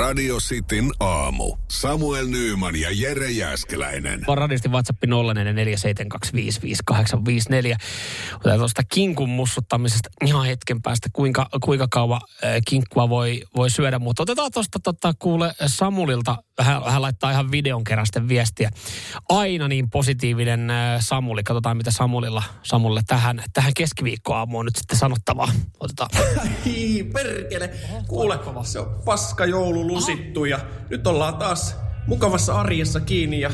Radio Cityn aamu. Samuel Nyyman ja Jere Jäskeläinen. Radisti WhatsApp 0447255854. Otetaan tuosta kinkun mussuttamisesta ihan hetken päästä, kuinka, kuinka kauan äh, kinkkua voi, voi syödä. Mutta otetaan tuosta tota, kuule Samulilta, hän, hän laittaa ihan videon kerästen viestiä. Aina niin positiivinen äh, Samuli. Katsotaan mitä Samulilla, Samulle tähän, tähän keskiviikkoaamuun nyt sitten sanottavaa. Otetaan. Ai perkele. Kuule, se on paska joulu lusittu ja nyt ollaan taas mukavassa arjessa kiinni ja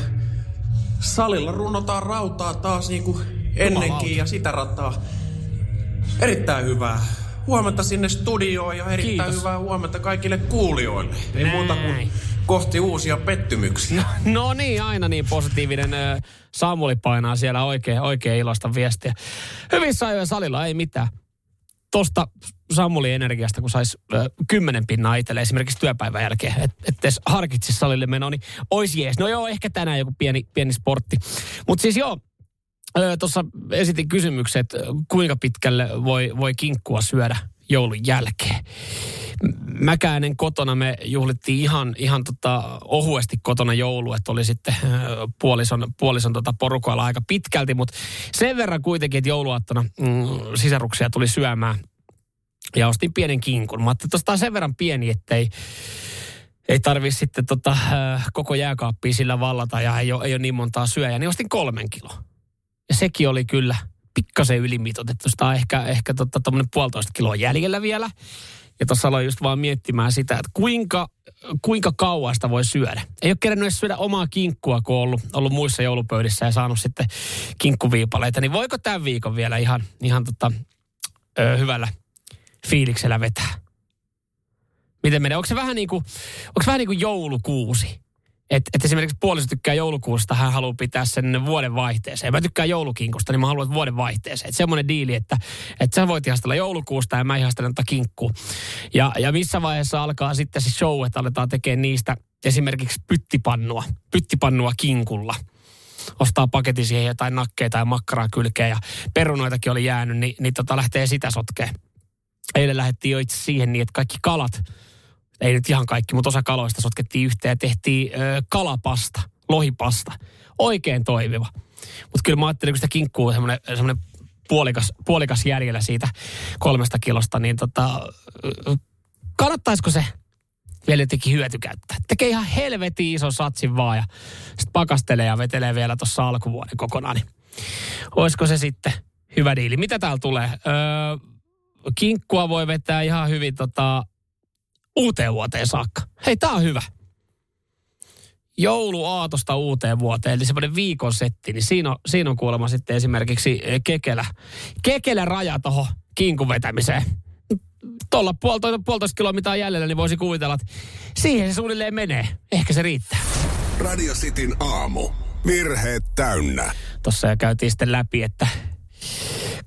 salilla runnotaan rautaa taas niin kuin ennenkin ja sitä rataa. Erittäin hyvää. Huomenta sinne studioon ja erittäin Kiitos. hyvää huomenta kaikille kuulijoille. Ei Näin. muuta kuin kohti uusia pettymyksiä. No niin, aina niin positiivinen. Samuli painaa siellä oikein, oikein iloista viestiä. Hyvissä ajoin salilla, ei mitään. Tosta Samuli energiasta, kun saisi kymmenen pinnaa itselle esimerkiksi työpäivän jälkeen, että et harkitsisi salille menoa, niin olisi jees. No joo, ehkä tänään joku pieni, pieni sportti. Mutta siis joo, tuossa esitin kysymyksen, että kuinka pitkälle voi, voi kinkkua syödä joulun jälkeen. Mäkäinen kotona me juhlittiin ihan, ihan tota ohuesti kotona joulu, että oli sitten puolison, puolison tota porukoilla aika pitkälti, mutta sen verran kuitenkin, että jouluaattona mm, sisaruksia tuli syömään ja ostin pienen kinkun. Mä ajattelin, että sen verran pieni, ettei ei tarvi sitten tota, koko jääkaappia sillä vallata ja ei ole, ei ole niin montaa syöjää, niin ostin kolmen kilo. Ja sekin oli kyllä pikkasen ylimitoitettu. Sitä on ehkä, ehkä tota, puolitoista kiloa jäljellä vielä. Ja tuossa aloin just vaan miettimään sitä, että kuinka, kuinka kauan sitä voi syödä. Ei ole kerännyt edes syödä omaa kinkkua, kun on ollut, ollut muissa joulupöydissä ja saanut sitten kinkkuviipaleita. Niin voiko tämän viikon vielä ihan, ihan tota, ö, hyvällä fiiliksellä vetää? Miten menee? Onko se vähän niin kuin, onko se vähän niin kuin joulukuusi? Että et esimerkiksi puoliso tykkää joulukuusta, hän haluaa pitää sen vuoden vaihteeseen. Mä tykkään joulukinkusta, niin mä haluan vuoden vaihteeseen. Että semmoinen diili, että, että sä voit ihastella joulukuusta ja mä ihastelen tätä kinkkua. Ja, ja missä vaiheessa alkaa sitten se show, että aletaan tekemään niistä esimerkiksi pyttipannua, pyttipannua kinkulla ostaa paketin siihen jotain nakkeita ja makkaraa kylkeen ja perunoitakin oli jäänyt, niin, niin tota lähtee sitä sotkeen. Eilen lähdettiin jo itse siihen niin, että kaikki kalat, ei nyt ihan kaikki, mutta osa kaloista sotkettiin yhteen ja tehtiin ö, kalapasta, lohipasta. Oikein toimiva. Mutta kyllä mä ajattelin, kun sitä kinkkuu semmoinen, puolikas, puolikas jäljellä siitä kolmesta kilosta, niin tota, kannattaisiko se vielä jotenkin hyötykäyttää? Tekee ihan helvetin ison satsin vaan ja sitten pakastelee ja vetelee vielä tuossa alkuvuoden kokonaan. Niin olisiko se sitten hyvä diili? Mitä täällä tulee? Öö, kinkkua voi vetää ihan hyvin tota, uuteen vuoteen saakka. Hei, tää on hyvä. Jouluaatosta uuteen vuoteen, eli semmoinen viikon setti, niin siinä on, siinä on kuulemma sitten esimerkiksi eh, kekelä, kekelä raja tuohon kinkun vetämiseen. Tuolla puolitoista, puolitoista kiloa mitä on jäljellä, niin voisi kuvitella, että siihen se suunnilleen menee. Ehkä se riittää. Radio Cityn aamu. Virheet täynnä. Tuossa jo käytiin sitten läpi, että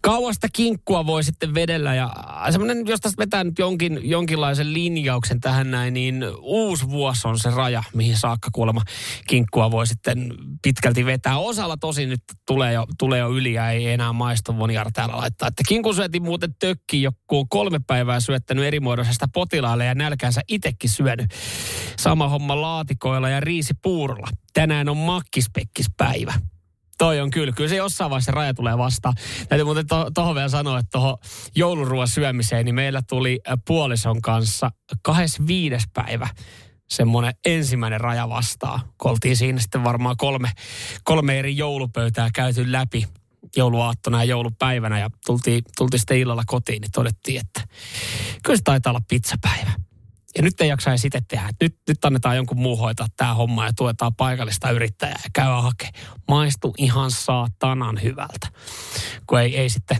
kauasta kinkkua voi sitten vedellä ja semmoinen, jos tästä vetää nyt jonkin, jonkinlaisen linjauksen tähän näin, niin uusi vuosi on se raja, mihin saakka kuulemma kinkkua voi sitten pitkälti vetää. Osalla tosi nyt tulee jo, tulee jo yli ja ei enää maistu. Voniar täällä laittaa, että kinkun syötiin muuten tökki, joku on kolme päivää syöttänyt eri muodoisesta potilaalle ja nälkänsä itsekin syönyt. Sama homma laatikoilla ja riisipuurolla. Tänään on makkispekkispäivä. Toi on kyllä. Kyllä se jossain vaiheessa raja tulee vastaan. Täytyy muuten to, vielä sanoa, että tuohon jouluruoan syömiseen, niin meillä tuli äh, puolison kanssa 25. päivä semmoinen ensimmäinen raja vastaan. Kun oltiin siinä sitten varmaan kolme, kolme eri joulupöytää käyty läpi jouluaattona ja joulupäivänä ja tultiin, tultiin sitten illalla kotiin, niin todettiin, että kyllä se taitaa olla pizzapäivä. Ja nyt ei jaksa edes itse tehdä. Nyt, nyt annetaan jonkun muu hoitaa tämä homma ja tuetaan paikallista yrittäjää ja käy hakemaan. Maistu ihan saatanan hyvältä. Kun ei, ei sitten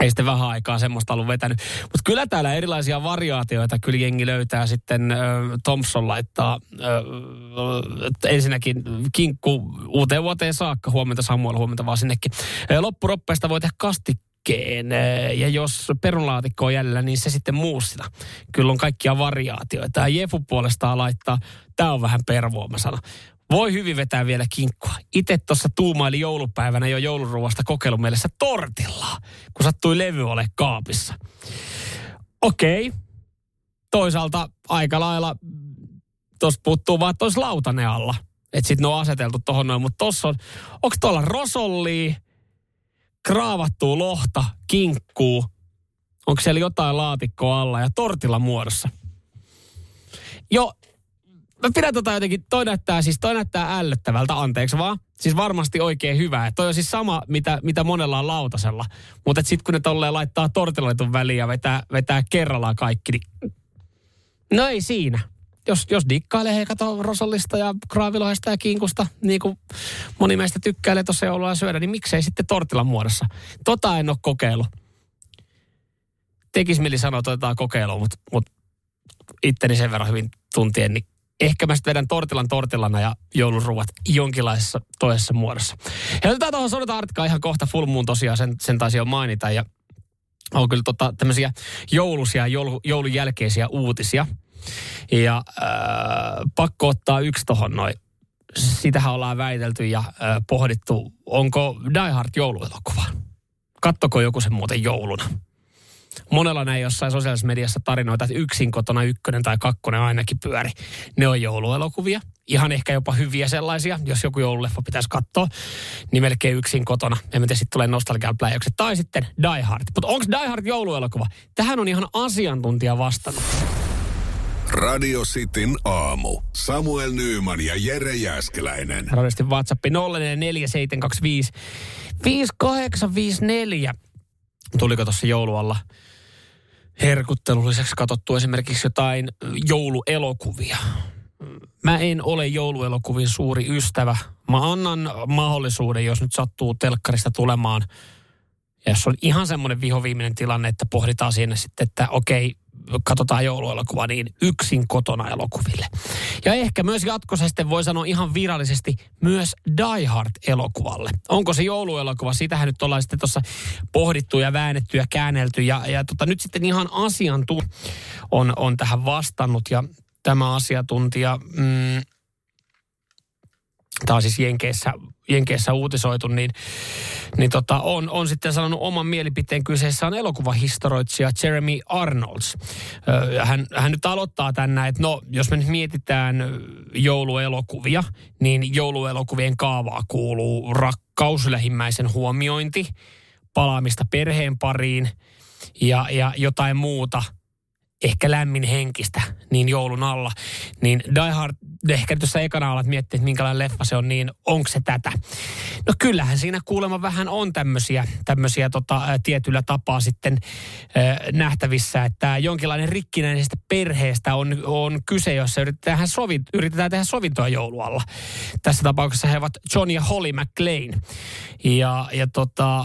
ei sitten vähän aikaa semmoista ollut vetänyt. Mutta kyllä täällä erilaisia variaatioita kyllä jengi löytää sitten. Ö, Thompson laittaa ö, ensinnäkin kinkku uuteen vuoteen saakka. Huomenta Samuel, huomenta vaan sinnekin. Ö, Loppuroppeesta voi tehdä kastikkeen. Ö, Ja jos perunlaatikko on jäljellä, niin se sitten muussina. Kyllä on kaikkia variaatioita. Ja Jefu puolestaan laittaa, tämä on vähän pervoa, mä sanon. Voi hyvin vetää vielä kinkkua. Itse tuossa tuumaili joulupäivänä jo jouluruuasta kokeilumielessä tortillaa, kun sattui levy ole kaapissa. Okei. Toisaalta aika lailla tosta puuttuu vaan, että olisi lautane alla. Että sitten ne on aseteltu tohon noin, mutta tossa on, onko tuolla rosollia, kraavattua lohta, kinkkuu, onko siellä jotain laatikkoa alla ja tortilla muodossa. Jo, mä pidän tota jotenkin, toi näyttää, siis toi näyttää ällöttävältä, anteeksi vaan. Siis varmasti oikein hyvä. Toi on siis sama, mitä, mitä monella on lautasella. Mutta sitten kun ne tolleen laittaa tortilaitun väliin ja vetää, vetää kerrallaan kaikki, niin no ei siinä. Jos, jos dikkailee, hei kato Rosollista ja Kraavilohesta ja Kinkusta, niin kuin moni meistä tykkäilee tuossa joulua syödä, niin miksei sitten tortilan muodossa. Tota en ole kokeillut. Tekis mieli sanoa, että kokeiluun, mutta, mutta itteni sen verran hyvin tuntien, niin ehkä mä sitten vedän tortilan tortilana ja jouluruuat jonkinlaisessa toisessa muodossa. Ja otetaan tuohon Artkaa ihan kohta Full Moon tosiaan, sen, sen taisi jo mainita. Ja on kyllä tota, tämmöisiä joulusia, joulu, joulun jälkeisiä uutisia. Ja äh, pakko ottaa yksi tohon noin. Sitähän ollaan väitelty ja äh, pohdittu, onko Die Hard jouluelokuva. Kattoko joku sen muuten jouluna? monella näin jossain sosiaalisessa mediassa tarinoita, että yksin kotona ykkönen tai kakkonen ainakin pyöri. Ne on jouluelokuvia. Ihan ehkä jopa hyviä sellaisia, jos joku joululeffa pitäisi katsoa, niin melkein yksin kotona. Ja miten sitten tulee nostalgian. Tai sitten Die Hard. Mutta onko Die Hard jouluelokuva? Tähän on ihan asiantuntija vastannut. Radio Cityn aamu. Samuel Nyyman ja Jere Jäskeläinen. Radiosti WhatsApp 044725 5854. Tuliko tuossa joulualla herkuttelulliseksi katsottu esimerkiksi jotain jouluelokuvia? Mä en ole jouluelokuvin suuri ystävä. Mä annan mahdollisuuden, jos nyt sattuu telkkarista tulemaan. Ja jos on ihan semmoinen vihoviimeinen tilanne, että pohditaan siinä sitten, että okei, katsotaan jouluelokuva, niin yksin kotona elokuville. Ja ehkä myös jatkossa sitten voi sanoa ihan virallisesti myös Die Hard-elokuvalle. Onko se jouluelokuva? Sitähän nyt ollaan sitten tuossa pohdittu ja väännetty ja käännelty. Ja, ja tota, nyt sitten ihan asiantu on, on tähän vastannut. Ja tämä asiantuntija, mm, tämä on siis Jenkeissä, Jenkeissä uutisoitu, niin, niin tota, on, on sitten sanonut oman mielipiteen. Kyseessä on elokuvahistoriitsija Jeremy Arnolds. Hän, hän nyt aloittaa tänne, että no, jos me nyt mietitään jouluelokuvia, niin jouluelokuvien kaavaa kuuluu rakkaus, lähimmäisen huomiointi, palaamista perheen pariin ja, ja jotain muuta – ehkä lämmin henkistä niin joulun alla. Niin Die Hard, ehkä tuossa ekana alat miettiä, että minkälainen leffa se on, niin onko se tätä? No kyllähän siinä kuulemma vähän on tämmöisiä, tämmöisiä tota, tietyllä tapaa sitten äh, nähtävissä, että jonkinlainen rikkinäisestä perheestä on, on kyse, jossa yritetään, sovi, yritetään tehdä sovintoa joulualla. Tässä tapauksessa he ovat John ja Holly McLean. Ja, ja tota,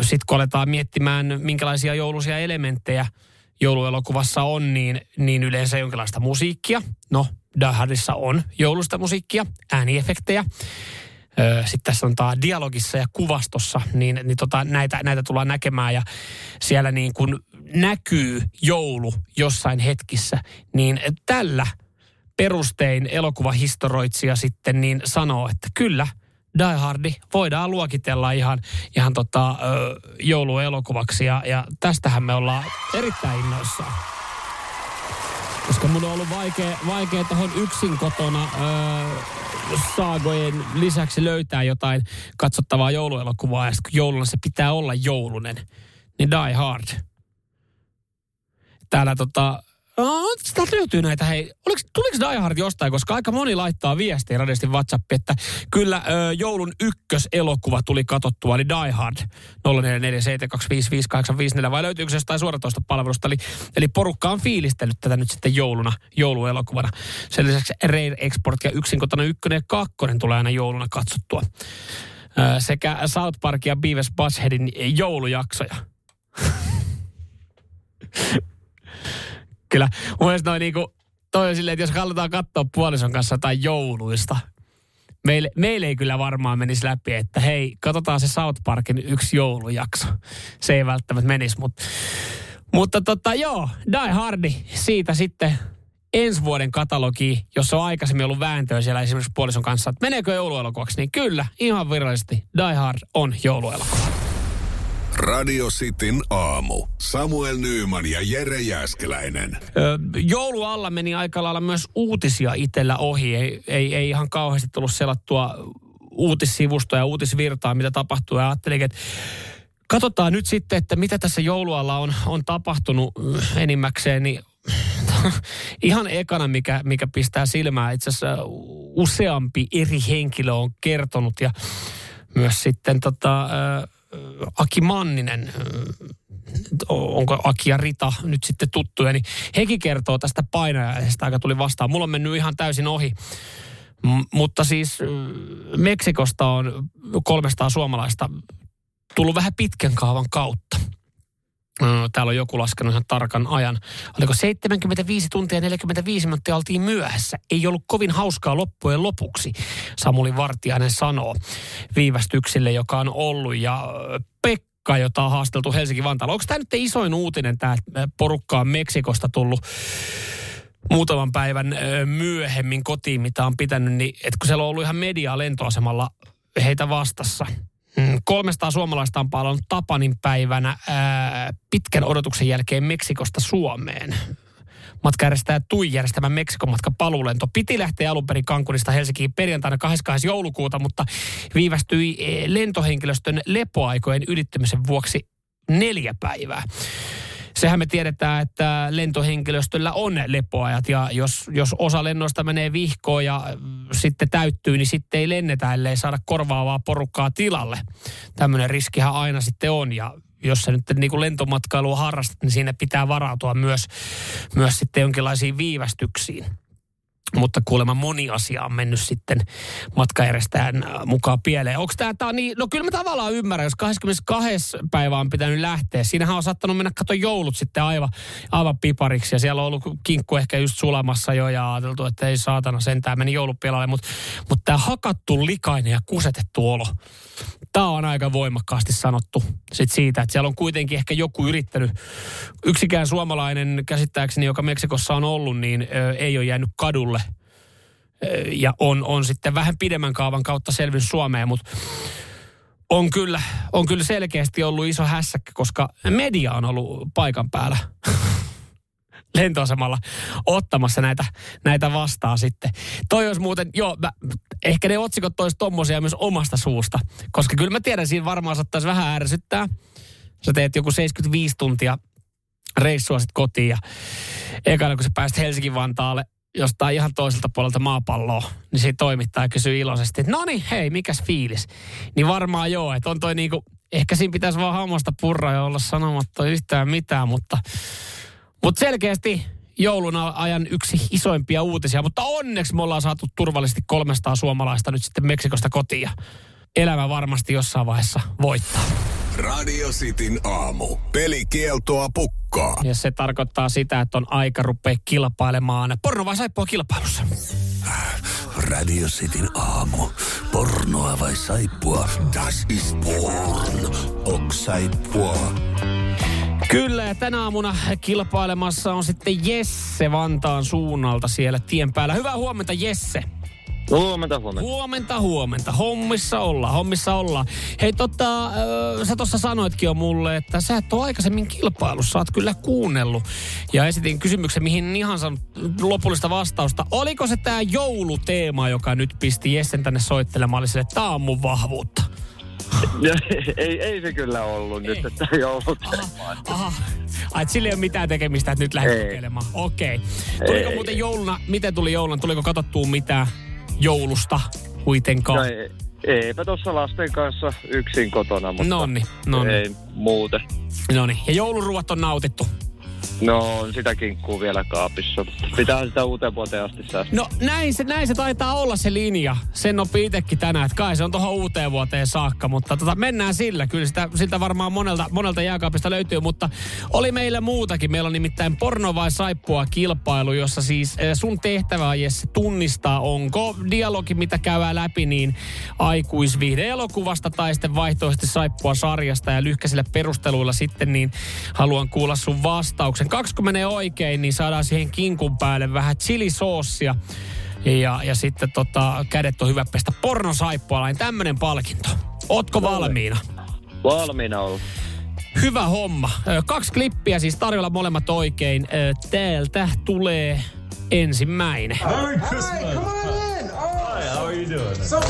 sitten kun aletaan miettimään, minkälaisia jouluisia elementtejä – jouluelokuvassa on, niin, niin yleensä jonkinlaista musiikkia. No, Dahadissa on joulusta musiikkia, ääniefektejä. Sitten tässä on tämä dialogissa ja kuvastossa, niin, niin tota, näitä, näitä tullaan näkemään ja siellä niin kuin näkyy joulu jossain hetkissä, niin tällä perustein elokuvahistoroitsija sitten niin sanoo, että kyllä – Die Hardi voidaan luokitella ihan, ihan tota, jouluelokuvaksi ja, ja tästähän me ollaan erittäin innoissaan. Koska mun on ollut vaikea, vaikea tuohon yksin kotona ö, saagojen lisäksi löytää jotain katsottavaa jouluelokuvaa. Ja kun jouluna se pitää olla joulunen, niin Die Hard. Täällä tota, Täältä löytyy näitä, hei. Oliko, tuliko Die Hard jostain, koska aika moni laittaa viestiä radiosti WhatsApp, että kyllä ö, joulun ykköselokuva tuli katottua, eli Die Hard 0447255854, vai löytyykö se jostain suoratoista palvelusta, eli, eli porukka on fiilistellyt tätä nyt sitten jouluna, jouluelokuvana. Sen lisäksi Rare Export ja yksin kotona ykkönen ja kakkonen tulee aina jouluna katsottua. Ö, sekä South Park ja Beavis Buttheadin joulujaksoja. Kyllä mun mielestä noin niinku, toi on silleen, että jos halutaan katsoa puolison kanssa tai jouluista, meille, meille ei kyllä varmaan menisi läpi, että hei, katsotaan se South Parkin yksi joulujakso. Se ei välttämättä menisi, mutta, mutta tota, joo, Die Hardi, siitä sitten ensi vuoden katalogi, jossa on aikaisemmin ollut vääntöä siellä esimerkiksi puolison kanssa, että meneekö jouluelokuvaksi, niin kyllä, ihan virallisesti Die Hard on jouluelokuva. Radio Cityn aamu. Samuel Nyyman ja Jere Jäskeläinen. Ö, joulualla meni aika lailla myös uutisia itsellä ohi. Ei, ei, ei ihan kauheasti tullut selattua uutissivustoja ja uutisvirtaa, mitä tapahtuu. Ja ajattelin, että katsotaan nyt sitten, että mitä tässä joulualla on, on tapahtunut enimmäkseen, niin ihan ekana, mikä, mikä pistää silmään, itse asiassa useampi eri henkilö on kertonut ja myös sitten tota, Aki Manninen, onko Aki ja Rita nyt sitten tuttuja, niin hekin kertoo tästä painajaisesta, aika tuli vastaan. Mulla on mennyt ihan täysin ohi. M- mutta siis Meksikosta on 300 suomalaista tullut vähän pitkän kaavan kautta. Täällä on joku laskenut ihan tarkan ajan. Oliko 75 tuntia 45 minuuttia oltiin myöhässä. Ei ollut kovin hauskaa loppujen lopuksi, Samuli Vartiainen sanoo viivästyksille, joka on ollut. Ja Pekka, jota on haasteltu Helsinki-Vantaalla. Onko tämä nyt isoin uutinen, tämä porukka on Meksikosta tullut muutaman päivän myöhemmin kotiin, mitä on pitänyt, niin että kun siellä on ollut ihan media lentoasemalla heitä vastassa – 300 mm, suomalaista on palannut Tapanin päivänä ää, pitkän odotuksen jälkeen Meksikosta Suomeen. Matkajärjestäjä Tui järjestämä Meksikon matka paluulento piti lähteä alun perin Kankunista Helsinkiin perjantaina 22. joulukuuta, mutta viivästyi lentohenkilöstön lepoaikojen ylittymisen vuoksi neljä päivää sehän me tiedetään, että lentohenkilöstöllä on lepoajat ja jos, jos osa lennoista menee vihkoon ja sitten täyttyy, niin sitten ei lennetä, ellei saada korvaavaa porukkaa tilalle. Tämmöinen riskihän aina sitten on ja jos sä nyt niin kuin lentomatkailua harrastat, niin siinä pitää varautua myös, myös sitten jonkinlaisiin viivästyksiin mutta kuulemma moni asia on mennyt sitten matkajärjestäjän äh, mukaan pieleen. Onko tämä, tämä niin, no kyllä mä tavallaan ymmärrän, jos 22. päivä on pitänyt lähteä. Siinähän on saattanut mennä kato joulut sitten aivan, aivan pipariksi ja siellä on ollut kinkku ehkä just sulamassa jo ja ajateltu, että ei saatana sentään meni joulupilalle. Mutta mut tämä hakattu likainen ja kusetettu olo, tämä on aika voimakkaasti sanottu sit siitä, että siellä on kuitenkin ehkä joku yrittänyt. Yksikään suomalainen käsittääkseni, joka Meksikossa on ollut, niin ö, ei ole jäänyt kadulle ja on, on sitten vähän pidemmän kaavan kautta selvinnyt Suomeen, mutta on kyllä, on kyllä selkeästi ollut iso hässäkkä, koska media on ollut paikan päällä lentoasemalla ottamassa näitä, näitä vastaan sitten. Toi olisi muuten, joo, mä, ehkä ne otsikot tois tommosia myös omasta suusta, koska kyllä mä tiedän, siinä varmaan saattaisi vähän ärsyttää. Sä teet joku 75 tuntia reissua sitten kotiin ja ekana kun sä pääset Helsinki-Vantaalle jostain ihan toiselta puolelta maapalloa, niin se toimittaja kysyy iloisesti, että no niin, hei, mikäs fiilis? Niin varmaan joo, että on toi niinku, ehkä siinä pitäisi vaan hammasta purra ja olla sanomatta yhtään mitään, mutta, mutta selkeästi joulun ajan yksi isoimpia uutisia, mutta onneksi me ollaan saatu turvallisesti 300 suomalaista nyt sitten Meksikosta kotiin elämä varmasti jossain vaiheessa voittaa. Radio Cityn aamu. Pelikieltoa pukkaa. Ja se tarkoittaa sitä, että on aika rupea kilpailemaan porno vai saippua kilpailussa. Radio Cityn aamu. Pornoa vai saippua? Das ist porn. Ok saippua. Kyllä, ja tänä aamuna kilpailemassa on sitten Jesse Vantaan suunnalta siellä tien päällä. Hyvää huomenta, Jesse. Huomenta, huomenta. Huomenta, huomenta. Hommissa ollaan, hommissa ollaan. Hei tota, äh, sä tuossa sanoitkin jo mulle, että sä et ole aikaisemmin kilpailussa, sä oot kyllä kuunnellut. Ja esitin kysymyksen, mihin ihan saanut lopullista vastausta. Oliko se tämä jouluteema, joka nyt pisti Jessen tänne soittelemaan, oli sille, tää on mun vahvuutta? ei, ei se kyllä ollut ei. nyt, että jouluteema. Aha, aha. Ai, sille ei ole mitään tekemistä, että nyt lähdet kokeilemaan. Okei. Okay. Tuliko ei. muuten jouluna, miten tuli jouluna, tuliko katsottua mitään? Joulusta kuitenkaan? No ei, eipä tuossa lasten kanssa yksin kotona, mutta nonni, nonni. ei muuten. Noni. Ja jouluruuat on nautittu? No on sitä kinkkuu vielä kaapissa. Pitää sitä uuteen vuoteen asti säästää. No näin se, näin se taitaa olla se linja. Sen oppi itsekin tänään, että kai se on tuohon uuteen vuoteen saakka. Mutta tota, mennään sillä. Kyllä sitä, siltä varmaan monelta, monelta jääkaapista löytyy. Mutta oli meillä muutakin. Meillä on nimittäin porno vai saippua kilpailu, jossa siis eh, sun tehtävä on Jesse tunnistaa, onko dialogi, mitä käydään läpi, niin aikuisviihde elokuvasta tai sitten vaihtoehtoisesti saippua sarjasta ja lyhkäisillä perusteluilla sitten, niin haluan kuulla sun vastauksen kaksi kun menee oikein, niin saadaan siihen kinkun päälle vähän chilisoossia. Ja, ja sitten tota, kädet on hyvä pestä pornosaippua, niin tämmönen palkinto. Ootko valmiina? Valmiina ollut. Hyvä homma. Kaksi klippiä siis tarjolla molemmat oikein. Täältä tulee ensimmäinen. Merry Christmas. Are you doing? so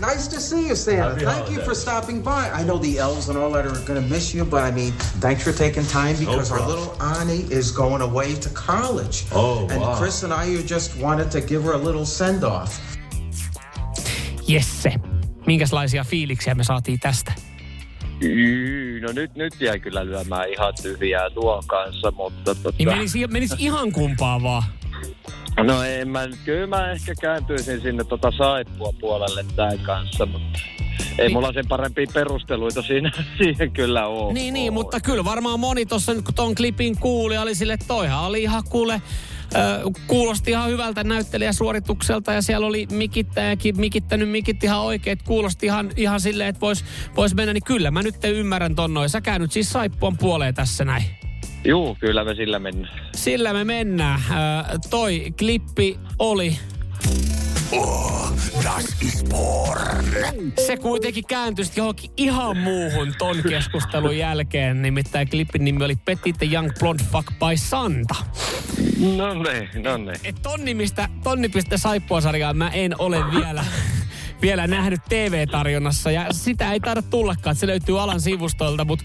nice to see you, Santa. Happy Thank you holidays. for stopping by. I know the elves and all that are going to miss you, but I mean, thanks for taking time because our problem. little Annie is going away to college. Oh, And wow. Chris and I just wanted to give her a little send off. Jesse. Minkälaisia fiiliksiä me saatiin tästä? Yy, no nyt, nyt jäi kyllä lyömään ihan tyhjää tuon kanssa, mutta tota, Niin menisi, menisi ihan kumpaa vaan. No en mä, kyllä mä ehkä kääntyisin sinne tota saippua puolelle tämän kanssa, mutta ei Niin. mulla sen parempia perusteluita siinä, siihen kyllä ole. Niin, niin, mutta kyllä varmaan moni tuossa nyt kun ton klipin kuuli, oli sille, että toihan oli ihan kuule, ö, kuulosti ihan hyvältä näyttelijäsuoritukselta ja siellä oli mikittäjäkin mikittänyt mikit ihan oikein, että kuulosti ihan, ihan silleen, että vois, vois mennä, niin kyllä mä nyt ymmärrän ton noin. Sä käynyt siis saippuan puoleen tässä näin. Juu, kyllä me sillä mennään. Sillä me mennään. Ö, toi klippi oli Oh, das ist porn. se kuitenkin kääntyi johonkin ihan muuhun ton keskustelun jälkeen. Nimittäin klipin nimi oli Petit Young Blonde Fuck by Santa. No niin, no niin. Et ton nimistä, ton nimistä saippuasarjaa mä en ole vielä, vielä nähnyt TV-tarjonnassa. Ja sitä ei taida tullakaan, se löytyy alan sivustoilta, mutta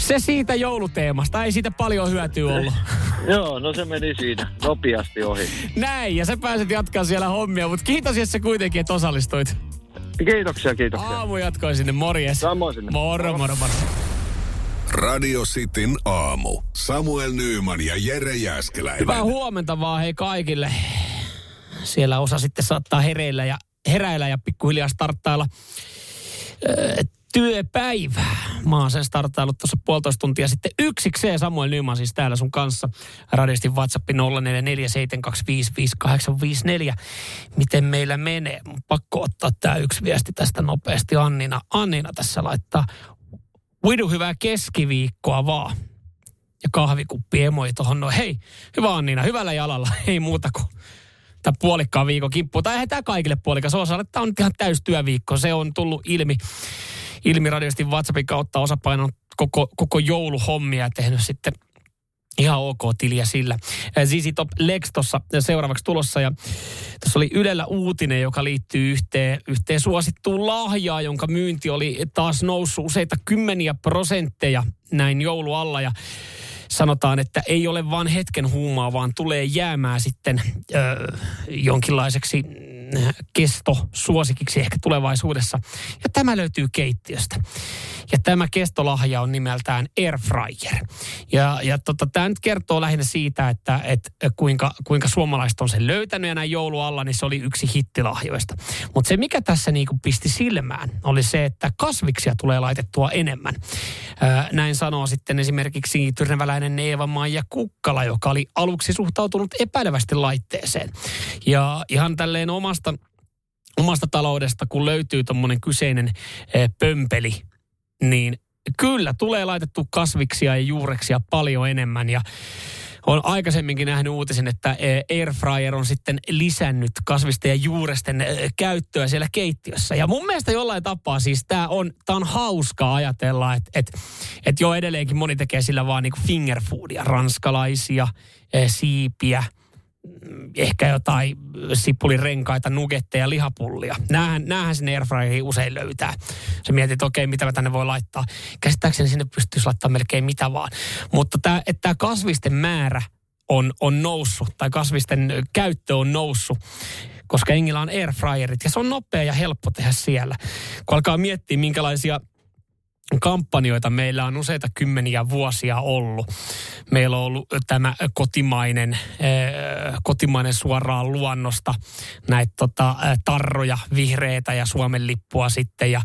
se siitä jouluteemasta. Ei siitä paljon hyötyä ollut. Joo, no se meni siinä nopeasti ohi. Näin, ja sä pääset jatkaa siellä hommia, mutta kiitos Jesse kuitenkin, että osallistuit. Kiitoksia, kiitoksia. Aamu jatkoi sinne, morjes. Samoin sinne. Moro, moro, moro. Radio Cityn aamu. Samuel Nyyman ja Jere Jäskeläinen. Hyvää huomenta vaan hei kaikille. Siellä osa sitten saattaa hereillä ja heräillä ja pikkuhiljaa starttailla öö, työpäivää. Mä oon sen starttaillut tuossa puolitoista tuntia sitten yksikseen. Samuel Nyman siis täällä sun kanssa. Radiostin WhatsApp 0447255854. Miten meillä menee? Mun Pakko ottaa tää yksi viesti tästä nopeasti. Annina, Annina tässä laittaa. Vidu hyvää keskiviikkoa vaan ja kahvikuppi emoi tuohon noin. Hei, hyvä Annina, hyvällä jalalla. Ei muuta kuin tämä puolikkaan viikon kimppu. Tai eihän tämä kaikille puolikas osa. Tämä on ihan täys työviikko. Se on tullut ilmi, ilmi radiosti WhatsAppin kautta osapainon koko, koko jouluhommia ja tehnyt sitten ihan ok tiliä sillä. Zizi Top Lex tuossa seuraavaksi tulossa ja tässä oli Ylellä uutinen, joka liittyy yhteen, yhteen suosittuun lahjaan, jonka myynti oli taas noussut useita kymmeniä prosentteja näin joulualla ja sanotaan, että ei ole vain hetken huumaa, vaan tulee jäämään sitten ö, jonkinlaiseksi mm, kestosuosikiksi ehkä tulevaisuudessa. Ja tämä löytyy keittiöstä. Ja tämä kestolahja on nimeltään Airfryer. Ja, ja tota, tämä nyt kertoo lähinnä siitä, että et, kuinka, kuinka suomalaiset on sen löytänyt ja näin joulualla, niin se oli yksi hittilahjoista. Mutta se, mikä tässä niinku pisti silmään, oli se, että kasviksia tulee laitettua enemmän. Ää, näin sanoo sitten esimerkiksi tyrneväläinen Eeva-Maija Kukkala, joka oli aluksi suhtautunut epäilevästi laitteeseen. Ja ihan tälleen omasta, omasta taloudesta, kun löytyy tuommoinen kyseinen ää, pömpeli, niin kyllä tulee laitettu kasviksia ja juureksia paljon enemmän ja on aikaisemminkin nähnyt uutisen, että eh, Airfryer on sitten lisännyt kasvisten ja juuresten eh, käyttöä siellä keittiössä. Ja mun mielestä jollain tapaa siis tämä on, on hauskaa ajatella, että et, et jo edelleenkin moni tekee sillä vaan niinku fingerfoodia, ranskalaisia, eh, siipiä, ehkä jotain sipulirenkaita, nugetteja, lihapullia. Näähän, näähän sinne airfryeriin usein löytää. Se mietit, että okei, mitä mä tänne voi laittaa. Käsittääkseni sinne pystyisi laittamaan melkein mitä vaan. Mutta tämä, että tämä kasvisten määrä on, on noussut, tai kasvisten käyttö on noussut, koska Engillä on airfryerit, ja se on nopea ja helppo tehdä siellä. Kun alkaa miettiä, minkälaisia kampanjoita meillä on useita kymmeniä vuosia ollut. Meillä on ollut tämä kotimainen, äh, kotimainen suoraan luonnosta, näitä tota, äh, tarroja, vihreitä ja Suomen lippua sitten ja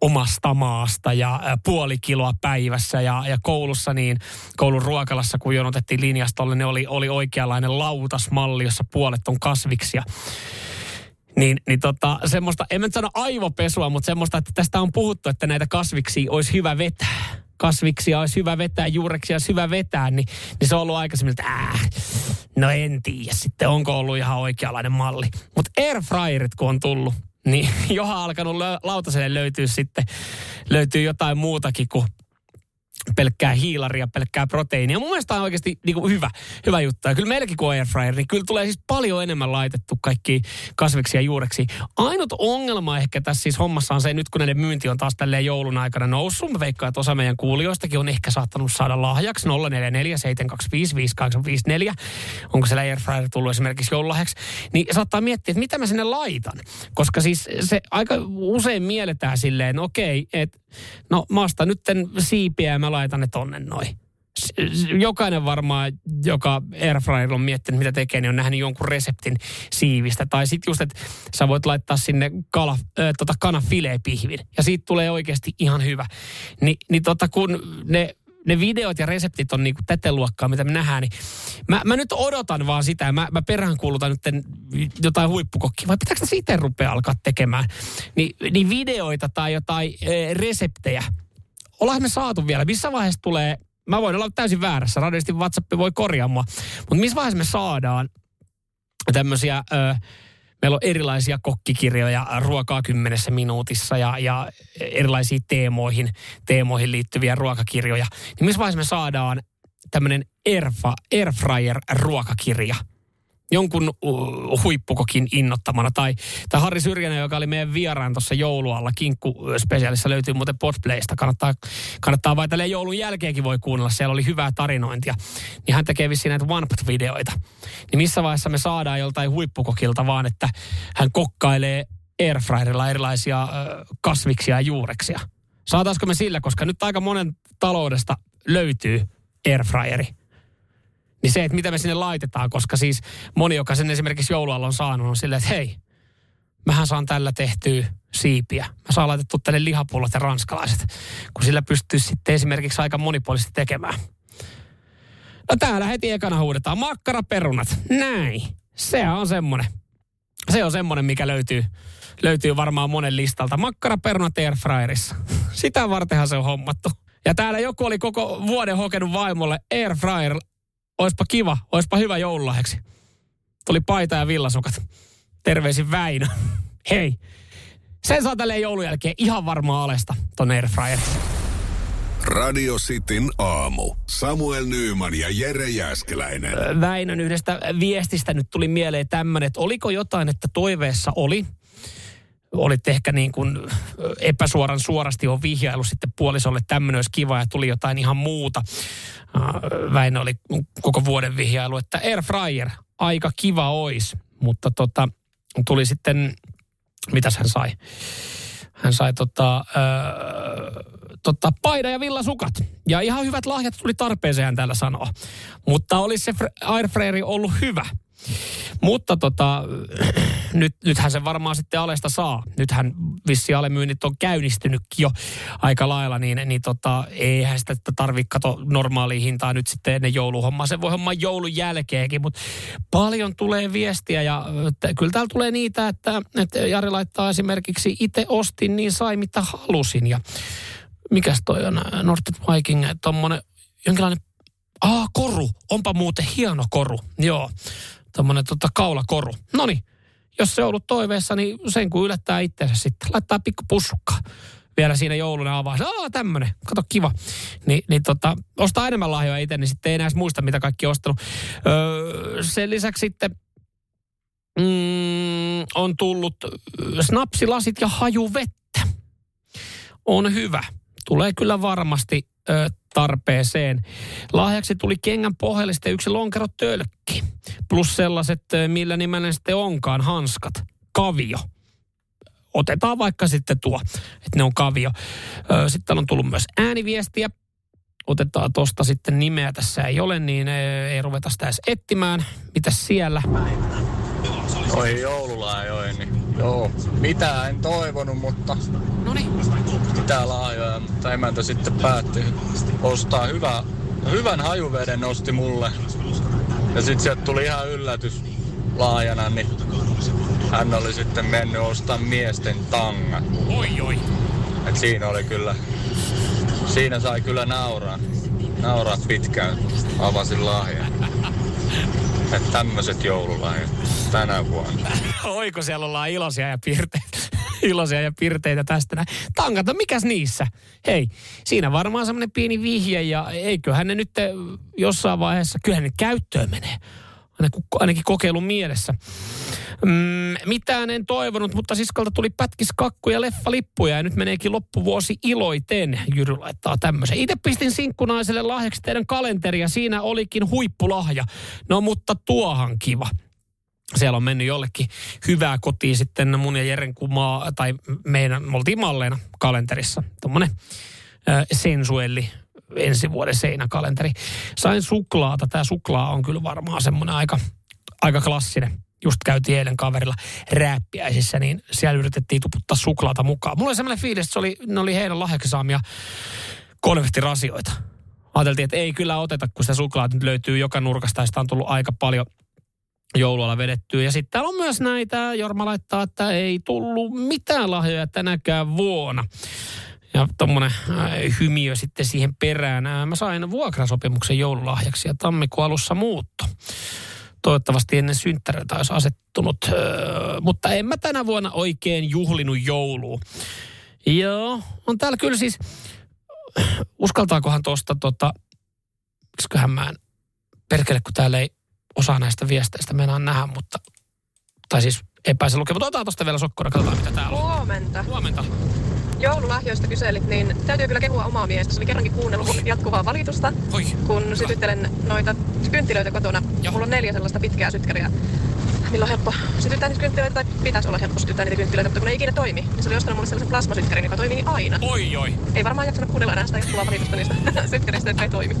omasta maasta ja äh, puoli kiloa päivässä ja, ja koulussa niin, koulun ruokalassa kun jonotettiin linjastolle, ne oli, oli oikeanlainen lautasmalli, jossa puolet on kasviksia. Niin, niin tota, semmoista, en mä nyt sano aivopesua, mutta semmoista, että tästä on puhuttu, että näitä kasviksia olisi hyvä vetää. Kasviksia olisi hyvä vetää, juureksia olisi hyvä vetää, niin, niin se on ollut aikaisemmin, että äh, no en tiedä sitten, onko ollut ihan oikeanlainen malli. Mutta airfryerit kun on tullut, niin johan alkanut lö- lautaselle löytyy sitten, löytyy jotain muutakin kuin pelkkää hiilaria, pelkkää proteiinia. Mun mielestä on oikeasti niin kuin hyvä, hyvä juttu. Ja kyllä meilläkin kun on airfryer, niin kyllä tulee siis paljon enemmän laitettu kaikki kasviksia juureksi. Ainut ongelma ehkä tässä siis hommassa on se, nyt kun näiden myynti on taas tälleen joulun aikana noussut, mä veikkaan, että osa meidän kuulijoistakin on ehkä saattanut saada lahjaksi 0447255854. Onko se airfryer tullut esimerkiksi joululahjaksi? Niin saattaa miettiä, että mitä mä sinne laitan. Koska siis se aika usein mielletään silleen, okei, että no maasta nyt siipiä ja mä laitan ne tonne noin. Jokainen varmaan, joka airfryer on miettinyt, mitä tekee, niin on nähnyt jonkun reseptin siivistä. Tai sitten just, että sä voit laittaa sinne kala, äh, tota kanafilepihvin. Ja siitä tulee oikeasti ihan hyvä. Ni, niin tota, kun ne ne videot ja reseptit on niinku tätä luokkaa, mitä me nähdään, niin mä, mä nyt odotan vaan sitä. Mä, mä peräänkuulutan nyt jotain huippukokkia, vai pitääkö sitä itse rupea alkaa tekemään? Ni, niin videoita tai jotain e, reseptejä. Ollaan me saatu vielä. Missä vaiheessa tulee, mä voin olla täysin väärässä, radiosti WhatsApp voi korjaa mutta missä vaiheessa me saadaan tämmöisiä... Ö, Meillä on erilaisia kokkikirjoja ruokaa kymmenessä minuutissa ja, ja erilaisiin teemoihin, teemoihin liittyviä ruokakirjoja. Niin missä vaiheessa me saadaan tämmöinen Airfa, Airfryer-ruokakirja? Jonkun huippukokin innottamana. Tai, tai Harri Syrjänen, joka oli meidän vieraan tuossa joulualla, Kinkku spesiaalissa löytyy muuten Podplaysta. Kannattaa, kannattaa vai tälleen joulun jälkeenkin voi kuunnella, siellä oli hyvää tarinointia. Niin hän tekee vissiin näitä one videoita Niin missä vaiheessa me saadaan joltain huippukokilta vaan, että hän kokkailee airfryerilla erilaisia äh, kasviksia ja juureksia. Saataisiko me sillä, koska nyt aika monen taloudesta löytyy airfryeri niin se, että mitä me sinne laitetaan, koska siis moni, joka sen esimerkiksi joulualla on saanut, on silleen, että hei, mähän saan tällä tehtyä siipiä. Mä saan laitettu tänne lihapullot ja ranskalaiset, kun sillä pystyy sitten esimerkiksi aika monipuolisesti tekemään. No täällä heti ekana huudetaan makkaraperunat. Näin. Se on semmonen. Se on semmonen, mikä löytyy, löytyy varmaan monen listalta. Makkaraperunat airfryerissa. Sitä vartenhan se on hommattu. Ja täällä joku oli koko vuoden hokenut vaimolle airfryer oispa kiva, oispa hyvä joululahjaksi. Tuli paita ja villasukat. Terveisin Väinö. Hei, sen saa tälleen joulun jälkeen ihan varmaan alesta ton Airfryer. Radio Cityn aamu. Samuel Nyyman ja Jere Jäskeläinen. Väinön yhdestä viestistä nyt tuli mieleen tämmöinen, että oliko jotain, että toiveessa oli, olit ehkä niin kuin epäsuoran suorasti on vihjailu sitten puolisolle, tämmöinen olisi kiva ja tuli jotain ihan muuta. Väinö oli koko vuoden vihjailu, että air fryer, aika kiva ois, mutta tota, tuli sitten, mitäs hän sai? Hän sai tota, öö, tota, paida ja villasukat. Ja ihan hyvät lahjat tuli tarpeeseen, hän täällä. Mutta olisi se airfryeri ollut hyvä – mutta tota, nyt, nythän se varmaan sitten alesta saa. Nythän vissi alemyynnit on käynnistynytkin jo aika lailla, niin, niin tota, eihän sitä tarvitse kato normaalia hintaa nyt sitten ennen jouluhommaa. Se voi homma joulun jälkeenkin, mutta paljon tulee viestiä ja t- kyllä täällä tulee niitä, että, että Jari laittaa esimerkiksi itse ostin, niin sai mitä halusin. Ja mikäs toi on Nordic Viking, tommonen jonkinlainen Ah, koru. Onpa muuten hieno koru. Joo tämmöinen tota, kaulakoru. No jos se on ollut toiveessa, niin sen kun yllättää itseensä sitten. Laittaa pikku pussukkaa vielä siinä jouluna avaa. Aa, tämmönen, kato kiva. Ni, niin tota, ostaa enemmän lahjoja itse, niin sitten ei enää muista, mitä kaikki on ostanut. Öö, sen lisäksi sitten mm, on tullut snapsilasit ja hajuvettä. On hyvä. Tulee kyllä varmasti ö, tarpeeseen. Lahjaksi tuli kengän pohjallista yksi lonkero tölkki. Plus sellaiset, millä nimellä sitten onkaan, hanskat. Kavio. Otetaan vaikka sitten tuo, että ne on kavio. Sitten on tullut myös ääniviestiä. Otetaan tosta sitten nimeä. Tässä ei ole, niin ei ruveta sitä edes etsimään. Mitäs siellä? Oi joululaajoin, niin joo. Mitä en toivonut, mutta Noniin. mitä laajoja. Mutta emäntä sitten päätti ostaa hyvä, hyvän hajuveden osti mulle. Ja sitten sieltä tuli ihan yllätys laajana, niin hän oli sitten mennyt ostaa miesten tangat. Oi, oi. Et siinä oli kyllä, siinä sai kyllä nauraa. Nauraa pitkään, avasin lahjan. Että tämmöiset joululahjat tänä vuonna. Oiko siellä ollaan iloisia ja piirteitä? Iloisia ja pirteitä tästä näin. Tankata, mikäs niissä? Hei, siinä varmaan semmoinen pieni vihje ja eiköhän ne nyt jossain vaiheessa, kyllähän ne käyttöön menee. Ainakin kokeilun mielessä. Mm, mitään en toivonut, mutta siskolta tuli pätkis kakku ja leffalippuja ja nyt meneekin loppuvuosi iloiten. Jyry laittaa tämmöisen. Itse pistin sinkkunaiselle lahjaksi teidän kalenteria. Siinä olikin huippulahja. No mutta tuohan kiva siellä on mennyt jollekin hyvää kotiin sitten mun ja Jeren kumaa, tai meidän, me oltiin malleina kalenterissa. Tuommoinen sensuelli ensi vuoden seinäkalenteri. Sain suklaata. Tämä suklaa on kyllä varmaan semmoinen aika, aika klassinen. Just käytiin eilen kaverilla rääppiäisissä, niin siellä yritettiin tuputtaa suklaata mukaan. Mulla oli semmoinen fiilis, että se oli, ne oli heidän lahjaksi saamia konvehtirasioita. Ajateltiin, että ei kyllä oteta, kun sitä suklaata nyt löytyy joka nurkasta ja sitä on tullut aika paljon joulualla vedettyä. Ja sitten täällä on myös näitä, Jorma laittaa, että ei tullut mitään lahjoja tänäkään vuonna. Ja tuommoinen äh, hymiö sitten siihen perään. Äh, mä sain vuokrasopimuksen joululahjaksi ja tammikuun alussa muutto. Toivottavasti ennen synttäreitä olisi asettunut. Äh, mutta en mä tänä vuonna oikein juhlinut joulua. Joo, on täällä kyllä siis, uskaltaakohan tuosta tota, miksiköhän mä en, perkele kun täällä ei osa näistä viesteistä meinaan nähdä, mutta, tai siis epäisen lukea, mutta otetaan tuosta vielä sokkona, katsotaan mitä täällä on. Huomenta. Huomenta joululahjoista kyselit, niin täytyy kyllä kehua omaa miestä. Se oli kerrankin kuunnellut jatkuvaa valitusta, Oi, kun hyvä. sytyttelen noita kynttilöitä kotona. Joo. Mulla on neljä sellaista pitkää sytkäriä. Millä on helppo sytyttää niitä kynttilöitä, tai pitäisi olla helppo sytyttää niitä kynttilöitä, mutta kun ne ei ikinä toimi, niin se oli ostanut mulle sellaisen plasmasytkärin, joka toimii aina. Oi, oi. Ei varmaan jaksanut kuunnella enää sitä jatkuvaa valitusta niistä sytkäristä, jotka ei toimi.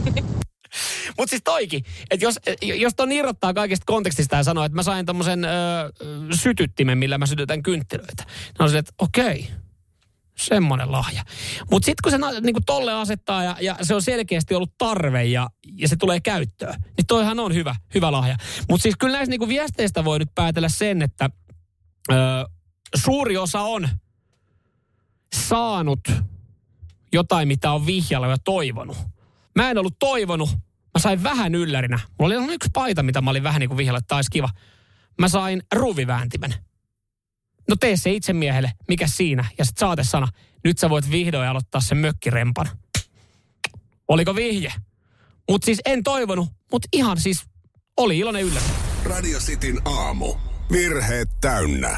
Mutta siis toikin, että jos, jos ton irrottaa kaikesta kontekstista ja sanoo, että mä sain tommosen öö, sytyttimen, millä mä sytytän kynttilöitä. Niin on että okei, semmoinen lahja. Mutta sitten kun se niinku tolle asettaa ja, ja se on selkeästi ollut tarve ja, ja se tulee käyttöön, niin toihan on hyvä, hyvä lahja. Mutta siis kyllä näistä niinku viesteistä voi nyt päätellä sen, että öö, suuri osa on saanut jotain, mitä on vihjalla ja toivonut. Mä en ollut toivonut, mä sain vähän yllärinä. Mulla oli yksi paita, mitä mä olin vähän niin kuin vihjalla, että taisi kiva. Mä sain ruuvivääntimen. No tee se itse miehelle, mikä siinä? Ja sitten saatesana, nyt sä voit vihdoin aloittaa sen mökkirempan. Oliko vihje? Mutta siis en toivonut, mutta ihan siis oli iloinen yllätys. Radio Cityn aamu. Virheet täynnä.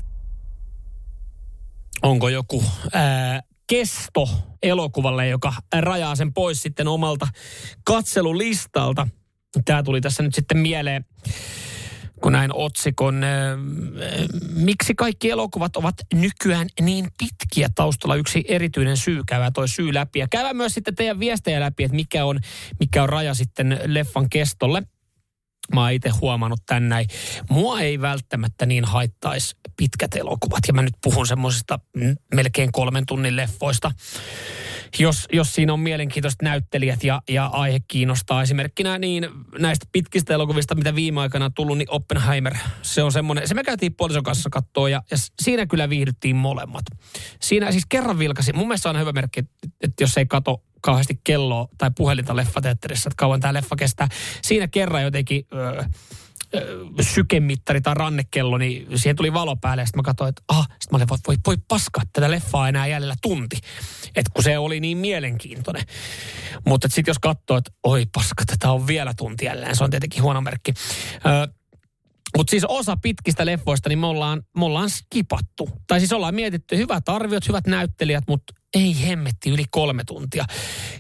Onko joku ää, kesto elokuvalle, joka rajaa sen pois sitten omalta katselulistalta? Tämä tuli tässä nyt sitten mieleen kun näin otsikon. Miksi kaikki elokuvat ovat nykyään niin pitkiä? Taustalla yksi erityinen syy käydään toi syy läpi. Ja käydään myös sitten teidän viestejä läpi, että mikä on, mikä on raja sitten leffan kestolle. Mä oon itse huomannut tän näin. Mua ei välttämättä niin haittaisi pitkät elokuvat. Ja mä nyt puhun semmoisista melkein kolmen tunnin leffoista jos, jos siinä on mielenkiintoiset näyttelijät ja, ja aihe kiinnostaa. Esimerkkinä niin näistä pitkistä elokuvista, mitä viime aikana on tullut, niin Oppenheimer, se on semmoinen, se me käytiin puolison kanssa katsoa ja, ja siinä kyllä viihdyttiin molemmat. Siinä siis kerran vilkasi, mun mielestä on hyvä merkki, että jos ei kato kauheasti kelloa tai puhelinta leffateatterissa, että kauan tämä leffa kestää. Siinä kerran jotenkin... Öö, sykemittari tai rannekello, niin siihen tuli valo päälle ja sitten mä katsoin, että ah, sitten mä olin, voi, voi, voi paskaa tätä leffaa enää jäljellä tunti. Että kun se oli niin mielenkiintoinen. Mutta sitten jos katsoo, että oi paska, tätä on vielä tunti jälleen, se on tietenkin huono merkki. Ö, mutta siis osa pitkistä leffoista, niin me ollaan, me ollaan skipattu. Tai siis ollaan mietitty hyvät arviot, hyvät näyttelijät, mutta ei hemmetti yli kolme tuntia.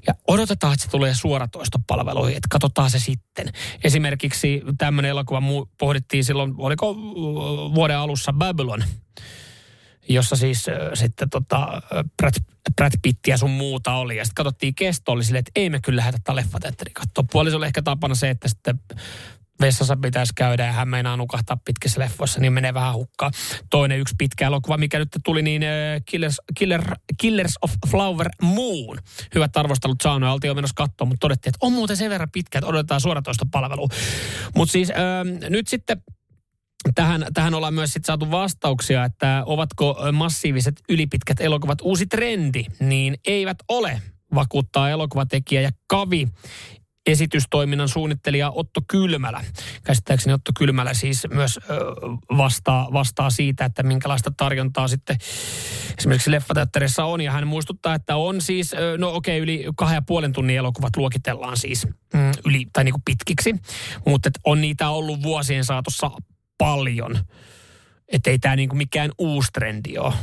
Ja odotetaan, että se tulee suoratoistopalveluihin, että katsotaan se sitten. Esimerkiksi tämmöinen elokuva pohdittiin silloin, oliko vuoden alussa Babylon, jossa siis äh, sitten tota, Brad, Brad Pitt ja sun muuta oli. Ja sitten katsottiin kesto, oli silleen, että ei me kyllä lähdetä tätä leffateatteriin katsoa. Puolisolla ehkä tapana se, että sitten vessassa pitäisi käydä ja hän meinaa nukahtaa pitkissä leffoissa, niin menee vähän hukkaan. Toinen yksi pitkä elokuva, mikä nyt tuli, niin uh, Killers, Killer, Killers of Flower Moon. Hyvät arvostelut saanut, oltiin jo menossa katsoa, mutta todettiin, että on muuten sen verran pitkä, että odotetaan suoratoista palvelua. Mutta siis uh, nyt sitten Tähän, tähän ollaan myös sit saatu vastauksia, että ovatko massiiviset ylipitkät elokuvat uusi trendi, niin eivät ole, vakuuttaa elokuvatekijä ja Kavi esitystoiminnan suunnittelija Otto Kylmälä. Käsittääkseni Otto Kylmälä siis myös vastaa, vastaa siitä, että minkälaista tarjontaa sitten esimerkiksi leffateatterissa on. Ja hän muistuttaa, että on siis, no okei, yli kahden ja puolen tunnin elokuvat luokitellaan siis mm, yli, tai niin kuin pitkiksi. Mutta on niitä ollut vuosien saatossa paljon. Että ei tämä niinku mikään uusi trendi ole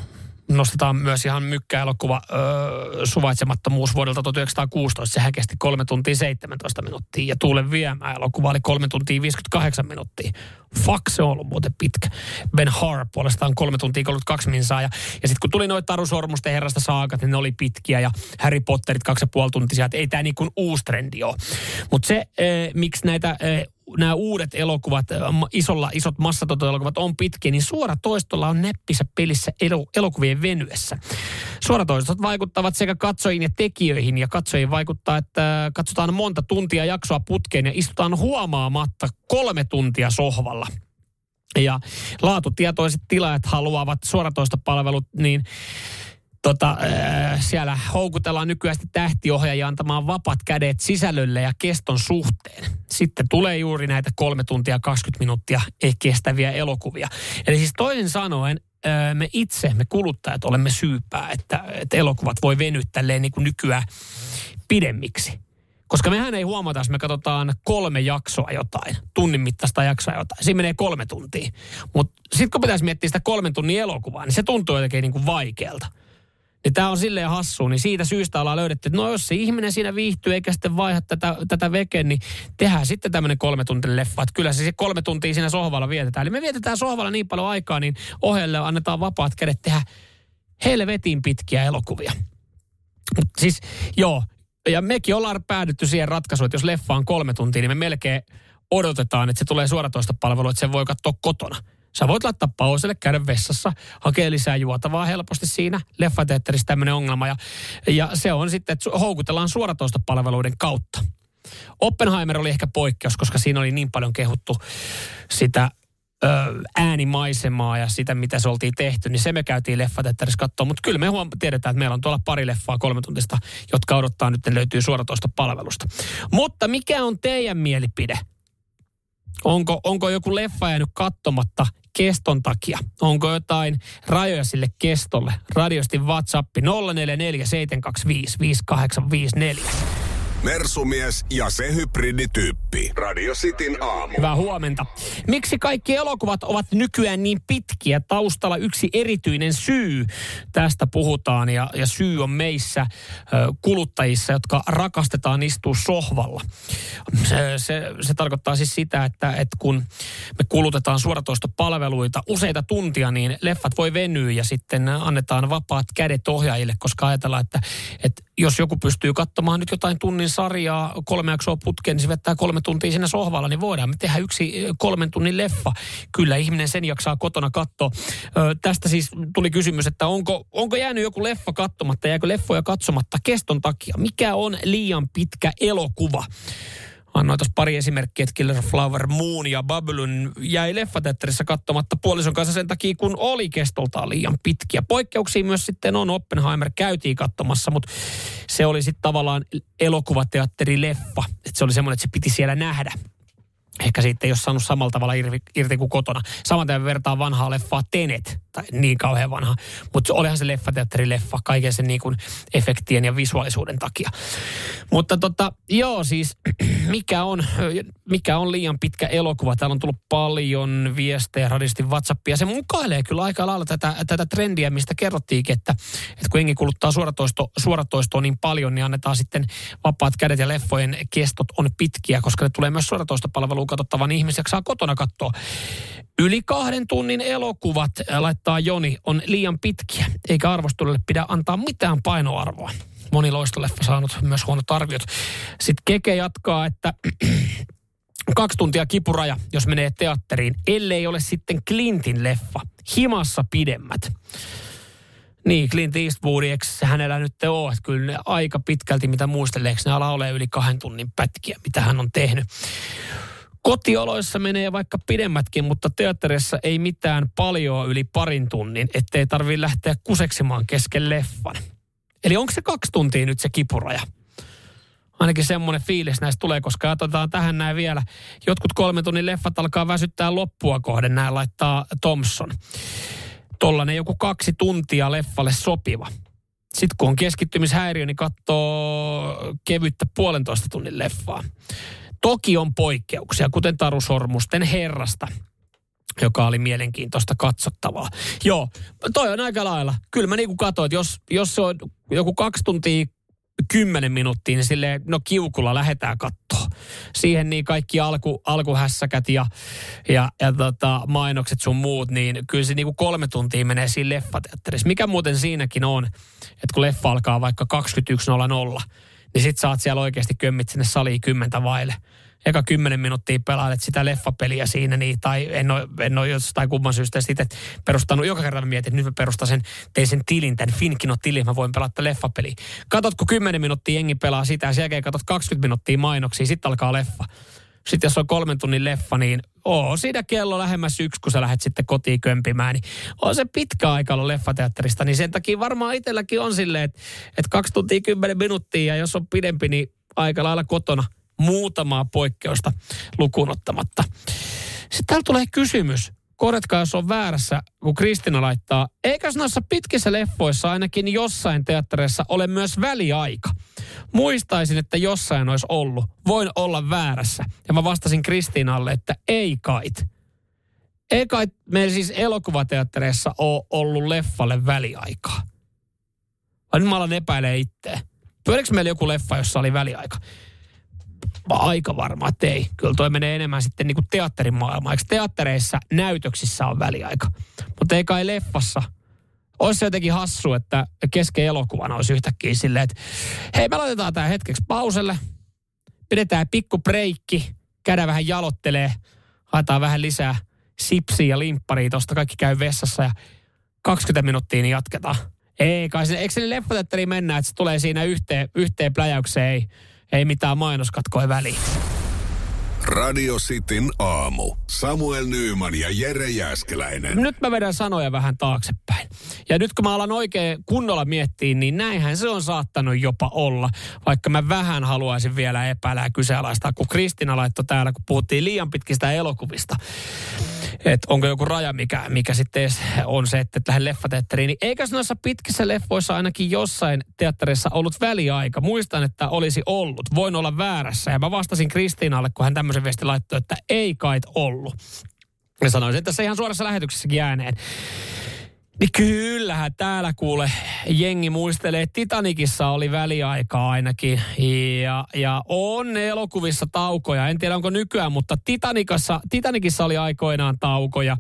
nostetaan myös ihan mykkäelokuva öö, Suvaitsemattomuus vuodelta 1916. Sehän kesti 3 tuntia 17 minuuttia ja Tuulen viemä elokuva oli 3 tuntia 58 minuuttia. Fuck, se on ollut muuten pitkä. Ben Har puolestaan 3 tuntia 32 minsaa. Ja, ja sitten kun tuli noita Taru Sormusten herrasta saakat, niin ne oli pitkiä ja Harry Potterit 2,5 tuntia. Ei tämä niin kuin uusi trendi ole. Mutta se, e, miksi näitä e, nämä uudet elokuvat, isolla, isot massatoto-elokuvat on pitkiä, niin suoratoistolla on neppissä pelissä elo, elokuvien venyessä. Suoratoistot vaikuttavat sekä katsojiin ja tekijöihin, ja katsojiin vaikuttaa, että katsotaan monta tuntia jaksoa putkeen ja istutaan huomaamatta kolme tuntia sohvalla. Ja laatutietoiset tilaajat haluavat suoratoistopalvelut, niin tota, äh, siellä houkutellaan nykyään tähtiohjaajia antamaan vapat kädet sisällölle ja keston suhteen. Sitten tulee juuri näitä kolme tuntia 20 minuuttia kestäviä elokuvia. Eli siis toisin sanoen, äh, me itse, me kuluttajat olemme syypää, että, että elokuvat voi venyä tälleen niin kuin nykyään pidemmiksi. Koska mehän ei huomata, jos me katsotaan kolme jaksoa jotain, tunnin mittaista jaksoa jotain. Siinä menee kolme tuntia. Mutta sitten kun pitäisi miettiä sitä kolmen tunnin elokuvaa, niin se tuntuu jotenkin niin kuin vaikealta. Niin tämä on silleen hassu, niin siitä syystä ollaan löydetty, että no jos se ihminen siinä viihtyy eikä sitten vaiha tätä, tätä veke, niin tehdään sitten tämmöinen kolme tuntia leffa. Että kyllä se kolme tuntia siinä sohvalla vietetään. Eli me vietetään sohvalla niin paljon aikaa, niin ohjeelle annetaan vapaat kädet tehdä helvetin pitkiä elokuvia. Mut siis joo, ja mekin ollaan päädytty siihen ratkaisuun, että jos leffa on kolme tuntia, niin me melkein odotetaan, että se tulee suoratoista palvelua, että sen voi katsoa kotona. Sä voit laittaa pauselle, käydä vessassa, hakea lisää juotavaa helposti siinä. Leffateatterissa tämmöinen ongelma. Ja, ja se on sitten, että houkutellaan suoratoista palveluiden kautta. Oppenheimer oli ehkä poikkeus, koska siinä oli niin paljon kehuttu sitä ö, äänimaisemaa ja sitä, mitä se oltiin tehty, niin se me käytiin leffateatterissa katsoa. Mutta kyllä me huom- tiedetään, että meillä on tuolla pari leffaa kolme tuntista, jotka odottaa nyt, ne löytyy suoratoista palvelusta. Mutta mikä on teidän mielipide? Onko, onko joku leffa jäänyt katsomatta keston takia? Onko jotain rajoja sille kestolle? Radiosti WhatsApp 0447255854. Mersumies ja se hybridityyppi. Radio Cityn aamu. Hyvää huomenta. Miksi kaikki elokuvat ovat nykyään niin pitkiä? Taustalla yksi erityinen syy. Tästä puhutaan ja, ja syy on meissä kuluttajissa, jotka rakastetaan istua sohvalla. Se, se, se tarkoittaa siis sitä, että, että kun me kulutetaan suoratoistopalveluita useita tuntia, niin leffat voi venyä ja sitten annetaan vapaat kädet ohjaajille, koska ajatellaan, että, että jos joku pystyy katsomaan nyt jotain tunnin sarjaa, kolme jaksoa putkeen, niin se vettää kolme tuntia siinä sohvalla, niin voidaan me tehdä yksi kolmen tunnin leffa. Kyllä ihminen sen jaksaa kotona katsoa. Ö, tästä siis tuli kysymys, että onko, onko jäänyt joku leffa katsomatta, jääkö leffoja katsomatta keston takia? Mikä on liian pitkä elokuva? Annoin tuossa pari esimerkkiä, että Killer Flower Moon ja Babylon jäi leffateatterissa katsomatta puolison kanssa sen takia, kun oli kestoltaan liian pitkiä. Poikkeuksia myös sitten on, Oppenheimer käytiin katsomassa, mutta se oli sitten tavallaan elokuvateatterileffa. Että se oli semmoinen, että se piti siellä nähdä ehkä sitten ei ole saanut samalla tavalla irti, irti kuin kotona. Saman vertaa vanhaa leffaa Tenet, tai niin kauhean vanha. Mutta olihan se leffateatterileffa kaiken sen niin kuin efektien ja visuaalisuuden takia. Mutta tota, joo siis, mikä on, mikä on liian pitkä elokuva? Täällä on tullut paljon viestejä radistin WhatsAppia. Se mukailee kyllä aika lailla tätä, tätä trendiä, mistä kerrottiinkin, että, että kun jengi kuluttaa suoratoisto, suoratoistoa niin paljon, niin annetaan sitten vapaat kädet ja leffojen kestot on pitkiä, koska ne tulee myös suoratoistopalveluun katsottavan niin ihmisiä saa kotona katsoa. Yli kahden tunnin elokuvat, laittaa Joni, on liian pitkiä, eikä arvostelulle pidä antaa mitään painoarvoa. Moni loistoleffa saanut myös huonot arviot. Sitten Keke jatkaa, että kaksi tuntia kipuraja, jos menee teatteriin, ellei ole sitten Clintin leffa. Himassa pidemmät. Niin, Clint Eastwood, eikö hänellä nyt ole, että kyllä ne aika pitkälti, mitä muistelee, ne ala ole yli kahden tunnin pätkiä, mitä hän on tehnyt. Kotioloissa menee vaikka pidemmätkin, mutta teatterissa ei mitään paljon yli parin tunnin, ettei tarvitse lähteä kuseksimaan kesken leffan. Eli onko se kaksi tuntia nyt se kipuraja? Ainakin semmoinen fiilis näistä tulee, koska katsotaan tähän näin vielä. Jotkut kolmen tunnin leffat alkaa väsyttää loppua kohden, näin laittaa Thompson. Tollainen joku kaksi tuntia leffalle sopiva. Sitten kun on keskittymishäiriö, niin katsoo kevyttä puolentoista tunnin leffaa. Toki on poikkeuksia, kuten Taru Sormusten herrasta, joka oli mielenkiintoista katsottavaa. Joo, toi on aika lailla. Kyllä mä niinku katsoin, että jos, jos se on joku kaksi tuntia kymmenen minuuttia, niin silleen, no kiukulla lähdetään kattoon. Siihen niin kaikki alku, alkuhässäkät ja, ja, ja tota, mainokset sun muut, niin kyllä se niinku kolme tuntia menee siinä leffateatterissa. Mikä muuten siinäkin on, että kun leffa alkaa vaikka 21.00, niin sit saat siellä oikeasti kömmit sinne saliin kymmentä vaille eka kymmenen minuuttia pelailet sitä leffapeliä siinä, niin, tai en ole, en ole jostain kumman syystä sitten perustanut, joka kerta mä mietin, että nyt mä perustan sen, tein sen tilin, tämän Finkino-tilin, mä voin pelata leffapeliä. Katot, kun kymmenen minuuttia jengi pelaa sitä, ja sen jälkeen katot 20 minuuttia mainoksia, sitten alkaa leffa. Sitten jos on kolmen tunnin leffa, niin oo siinä kello lähemmäs yksi, kun sä lähdet sitten kotiin kömpimään, niin on se pitkä aika ollut leffateatterista, niin sen takia varmaan itselläkin on silleen, että, että kaksi tuntia kymmenen minuuttia, ja jos on pidempi, niin aika lailla kotona – muutamaa poikkeusta lukuun ottamatta. Sitten täällä tulee kysymys. Korjatkaa, jos on väärässä, kun Kristina laittaa. Eikös noissa pitkissä leffoissa ainakin jossain teattereissa ole myös väliaika? Muistaisin, että jossain olisi ollut. Voin olla väärässä. Ja mä vastasin Kristiinalle, että ei kait. Ei kai meillä siis elokuvateattereissa ole ollut leffalle väliaikaa. Vai nyt mä alan epäilee itseä. Pyöriikö meillä joku leffa, jossa oli väliaika? Mä aika varma, että ei. Kyllä toi menee enemmän sitten niin kuin teatterin maailmaan. Eikö teattereissa näytöksissä on väliaika? Mutta ei kai leffassa. Olisi se jotenkin hassu, että kesken elokuvan olisi yhtäkkiä silleen, että hei me laitetaan tämä hetkeksi pauselle. Pidetään pikku breikki, käydään vähän jalottelee, haetaan vähän lisää sipsiä ja limpparia tuosta, kaikki käy vessassa ja 20 minuuttia niin jatketaan. Ei kai se, eikö se leffateatteriin mennä, että se tulee siinä yhteen, yhteen pläjäykseen, ei ei mitään mainoskatkoja väliin. Radio Cityn aamu. Samuel Nyyman ja Jere Jäskeläinen. Nyt mä vedän sanoja vähän taaksepäin. Ja nyt kun mä alan oikein kunnolla miettiä, niin näinhän se on saattanut jopa olla. Vaikka mä vähän haluaisin vielä epäillä ja kyseenalaistaa, kun Kristina laittoi täällä, kun puhuttiin liian pitkistä elokuvista että onko joku raja, mikä, mikä sitten on se, että lähden leffateatteriin. Niin eikä noissa pitkissä leffoissa ainakin jossain teatterissa ollut väliaika? Muistan, että olisi ollut. Voin olla väärässä. Ja mä vastasin Kristiinalle, kun hän tämmöisen viesti laittoi, että ei kait ollut. Ja sanoisin, että se ihan suorassa lähetyksessäkin ääneen. Niin kyllähän täällä kuule jengi muistelee, Titanikissa oli väliaikaa ainakin. Ja, ja on elokuvissa taukoja. En tiedä onko nykyään, mutta Titanikassa, Titanikissa oli aikoinaan taukoja.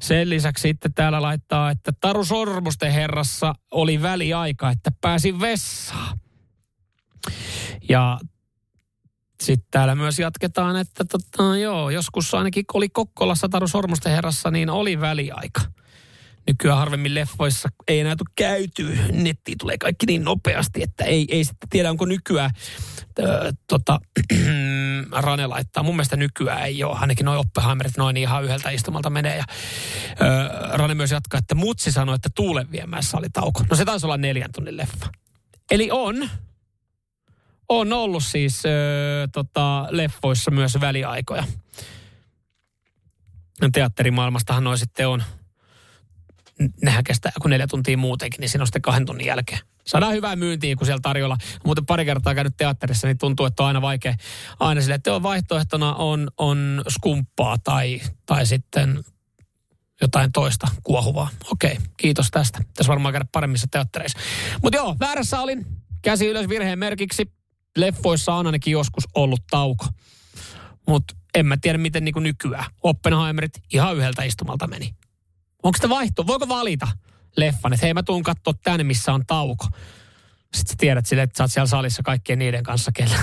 Sen lisäksi sitten täällä laittaa, että Taru Sormusten herrassa oli väliaika, että pääsi vessaan. Ja sitten täällä myös jatketaan, että tota, joo, joskus ainakin oli Kokkolassa Taru Sormusten herrassa, niin oli väliaika nykyään harvemmin leffoissa ei enää tule käyty. Nettiin tulee kaikki niin nopeasti, että ei, ei sitten tiedä, onko nykyään ö, tota, Rane laittaa. Mun mielestä nykyään ei ole, ainakin noin Oppenheimerit noin ihan yhdeltä istumalta menee. Ja, ö, Rane myös jatkaa, että Mutsi sanoi, että tuulen viemässä oli tauko. No se taisi olla neljän tunnin leffa. Eli on, on ollut siis ö, tota, leffoissa myös väliaikoja. Teatterimaailmastahan noin sitten on nehän kestää kuin neljä tuntia muutenkin, niin siinä on sitten kahden tunnin jälkeen. Saadaan hyvää myyntiä, kun siellä tarjolla. Muuten pari kertaa käynyt teatterissa, niin tuntuu, että on aina vaikea. Aina sille, että vaihtoehtona on, on skumppaa tai, tai sitten jotain toista kuohuvaa. Okei, kiitos tästä. Tässä varmaan käydä paremmissa teattereissa. Mutta joo, väärässä olin. Käsi ylös virheen merkiksi. Leffoissa on ainakin joskus ollut tauko. Mutta en mä tiedä, miten niin nykyään. Oppenheimerit ihan yhdeltä istumalta meni. Onko sitä vaihto? Voiko valita leffan, että hei mä tuun katsoa tänne, missä on tauko. Sitten sä tiedät sille, että sä oot siellä salissa kaikkien niiden kanssa, kellä,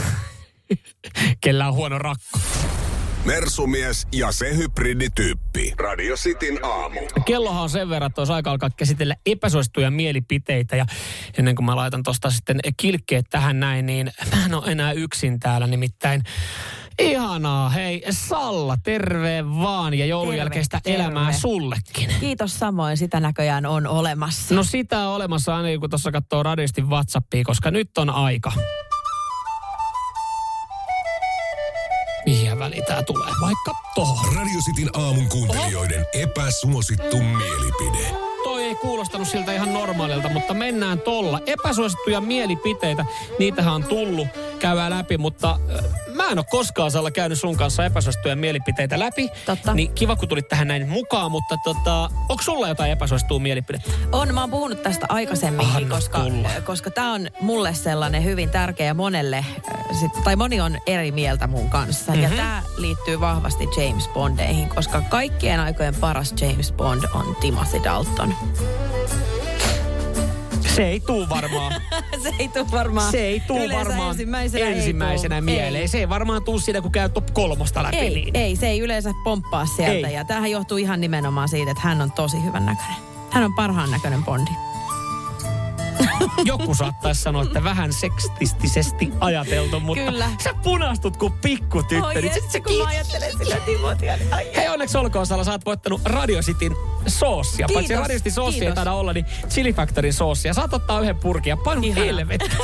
kellä on huono rakko. Mersumies ja se hybridityyppi. Radio Cityn aamu. Kellohan on sen verran, että olisi aika alkaa käsitellä epäsuosittuja mielipiteitä. Ja ennen kuin mä laitan tuosta sitten kilkkeet tähän näin, niin mä en ole enää yksin täällä. Nimittäin Ihanaa. Hei Salla, terve vaan ja joulun terve, jälkeistä terve. elämää sullekin. Kiitos samoin, sitä näköjään on olemassa. No sitä on olemassa aina kun tuossa katsoo radistin WhatsAppia, koska nyt on aika. niin tää tulee vaikka tohon. Radio Cityn aamun kuuntelijoiden epäsuosittu mielipide. Toi ei kuulostanut siltä ihan normaalilta, mutta mennään tolla. Epäsuosittuja mielipiteitä, niitähän on tullut, käydään läpi, mutta äh, mä en ole koskaan Salla käynyt sun kanssa epäsuosittuja mielipiteitä läpi. Totta. Niin kiva, kun tulit tähän näin mukaan, mutta tota, onko sulla jotain epäsuosittua mielipidettä? On, mä oon puhunut tästä aikaisemminkin, Anna koska, tulla. koska tämä on mulle sellainen hyvin tärkeä monelle, äh, sit, tai moni on eri mieltä mun kanssa. Mm-hmm. Ja tämä liittyy vahvasti James Bondeihin, koska kaikkien aikojen paras James Bond on Timothy Dalton. Se ei tuu varmaan. se ei tule varmaan. Se ei tuu Yleensä varmaan ensimmäisenä, ei ensimmäisenä tuu. mieleen. Ei. Se ei varmaan tuu siinä, kun käy top kolmosta läpi. Ei, niin. ei, se ei yleensä pomppaa sieltä. Ei. Ja tämähän johtuu ihan nimenomaan siitä, että hän on tosi hyvän näköinen. Hän on parhaan näköinen Bondi. Joku saattaisi sanoa, että vähän sekstistisesti ajateltu, mutta Kyllä. sä punastut kuin pikku tyttö. Oi niin sit sä kun mä ajattelen sillä Timothia. niin ai, Hei, onneksi olkoon, Salla, sä oot voittanut Radio Cityn soossia. Kiitos, Paitsi Radio City soossia ei taida olla, niin Chili Factorin soossia. Saat ottaa yhden purkin ja painu Ihana. helvetti.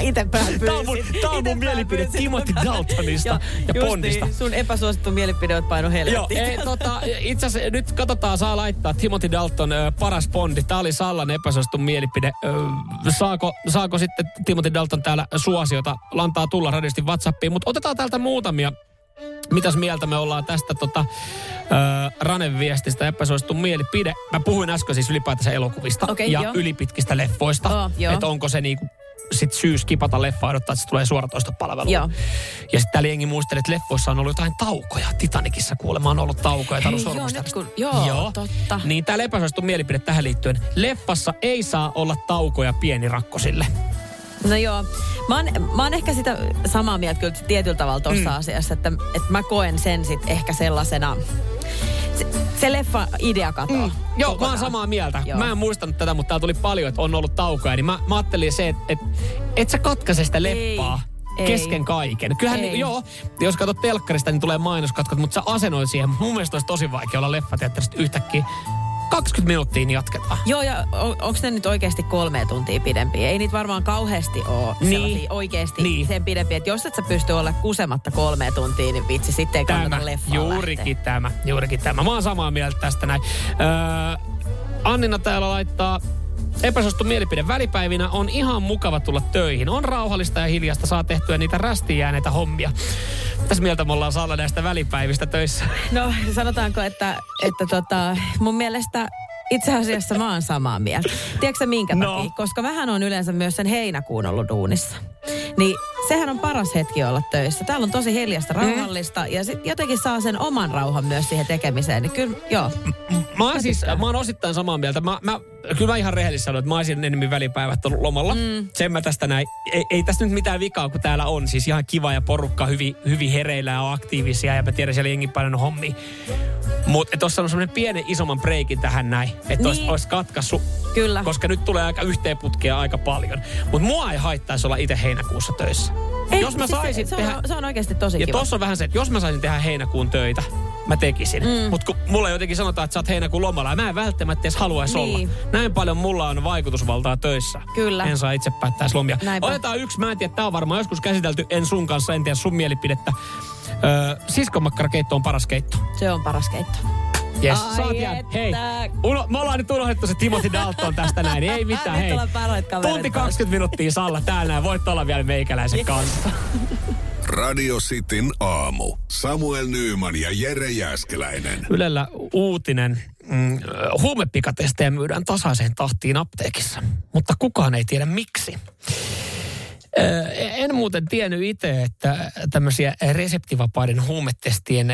Ite pään Tää on mun- pyysin. tää on mun mielipide pyysin. Timothy Daltonista Joo, ja just Bondista. Niin, sun epäsuosittu mielipide on paino Joo, helvettiin. ei, tota, itse asiassa nyt katsotaan, saa laittaa Timothy Dalton ö, paras Bondi. Tämä oli Sallan epäsuosittu mielipide. Ö, saako, saako sitten Timothy Dalton täällä suosiota? Lantaa tulla radiosti WhatsAppiin, mutta otetaan täältä muutamia. Mitäs mieltä me ollaan tästä tota, ö, Ranen viestistä epäsuosittu mielipide? Mä puhuin äsken siis ylipäätänsä elokuvista Okei, ja joo. ylipitkistä leffoista. Oh, että onko se niinku sit syy skipata leffa odottaa, että se tulee suoratoistopalveluun. Joo. Ja sitten täällä jengi muistelee, että leffoissa on ollut jotain taukoja. Titanicissa kuulemma on ollut taukoja. Tää Hei, joo, nyt kun- joo, totta. Niin täällä epäsuosittu mielipide tähän liittyen. Leffassa ei saa olla taukoja pienirakkosille. No joo, mä oon, mä oon ehkä sitä samaa mieltä kyllä tietyllä tavalla tuossa mm. asiassa, että, että mä koen sen sit ehkä sellaisena, se, se leffa idea katoaa. Mm. Joo, mä oon samaa mieltä. Joo. Mä en muistanut tätä, mutta täällä tuli paljon, että on ollut taukoja. Niin mä, mä ajattelin se, että et, et sä katkaise sitä leffaa. Ei. Kesken kaiken. Kyllähän, Ei. niin, joo, jos katsot telkkarista, niin tulee mainoskatkot, mutta sä asenoit siihen. Mun mielestä olisi tosi vaikea olla leffateatterista yhtäkkiä 20 minuuttia, niin jatketaan. Joo, ja on, onko ne nyt oikeasti kolme tuntia pidempiä? Ei niitä varmaan kauheasti ole Niin. oikeasti Niin. sen pidempiä. Että jos et sä pysty olla kusematta kolme tuntia, niin vitsi, sitten ei kannata Tämä, leffaan juurikin lähteä. tämä, juurikin tämä. Mä oon samaa mieltä tästä näin. Öö, Annina täällä laittaa epäsuosittu mielipide välipäivinä on ihan mukava tulla töihin. On rauhallista ja hiljasta, saa tehtyä niitä rästiin jääneitä hommia. Mitäs mieltä me ollaan Salla näistä välipäivistä töissä? No sanotaanko, että, että tota, mun mielestä itse asiassa mä oon samaa mieltä. Tiedätkö minkä No. takia? Koska vähän on yleensä myös sen heinäkuun ollut duunissa. Niin sehän on paras hetki olla töissä. Täällä on tosi hiljasta, rauhallista ja sit jotenkin saa sen oman rauhan myös siihen tekemiseen. Niin kyllä, joo. Mä oon siis, mä oon osittain samaa mieltä. Mä, mä, kyllä mä ihan rehellisesti sanon, että mä olisin enemmän välipäivät ollut lomalla. Mm. Sen mä tästä näin. Ei, ei tässä nyt mitään vikaa, kun täällä on. Siis ihan kiva ja porukka hyvin, hyvin hereillä ja aktiivisia. Ja mä tiedän, siellä jengi paljon hommia. Mutta tuossa on semmoinen pienen isomman breikin tähän näin. Että niin. olisi, olisi katkaissut. Kyllä. Koska nyt tulee aika yhteenputkea aika paljon. Mutta mua ei haittaisi olla itse heinäkuussa töissä. Ei, jos mä siis saisin se, tehdä... se, on, se on oikeasti tosi Ja kiva. tossa on vähän se, että jos mä saisin tehdä heinäkuun töitä, mä tekisin. Mm. Mutta kun mulle jotenkin sanotaan, että sä oot heinäkuun lomalla, ja mä en välttämättä edes haluaisi Niin. olla. Näin paljon mulla on vaikutusvaltaa töissä. Kyllä. En saa itse päättää lomia. Näinpä. Otetaan yksi, mä en tiedä, tää on varmaan joskus käsitelty, en sun kanssa, en tiedä sun mielipidettä. Öö, siskonmakkarakeitto on paras keitto. Se on paras keitto. Yes, Ai saat. Hei, uno, me ollaan nyt unohdettu se Timothy Dalton tästä näin, ei mitään, hei. Tunti taas. 20 minuuttia Salla täällä näin, voit olla vielä meikäläisen kanssa. Radio Cityn aamu. Samuel Nyyman ja Jere Jäskeläinen. Ylellä uutinen. Mm, huumepikatestejä myydään tasaiseen tahtiin apteekissa, mutta kukaan ei tiedä miksi. En muuten tiennyt itse, että tämmöisiä reseptivapaiden huumetestien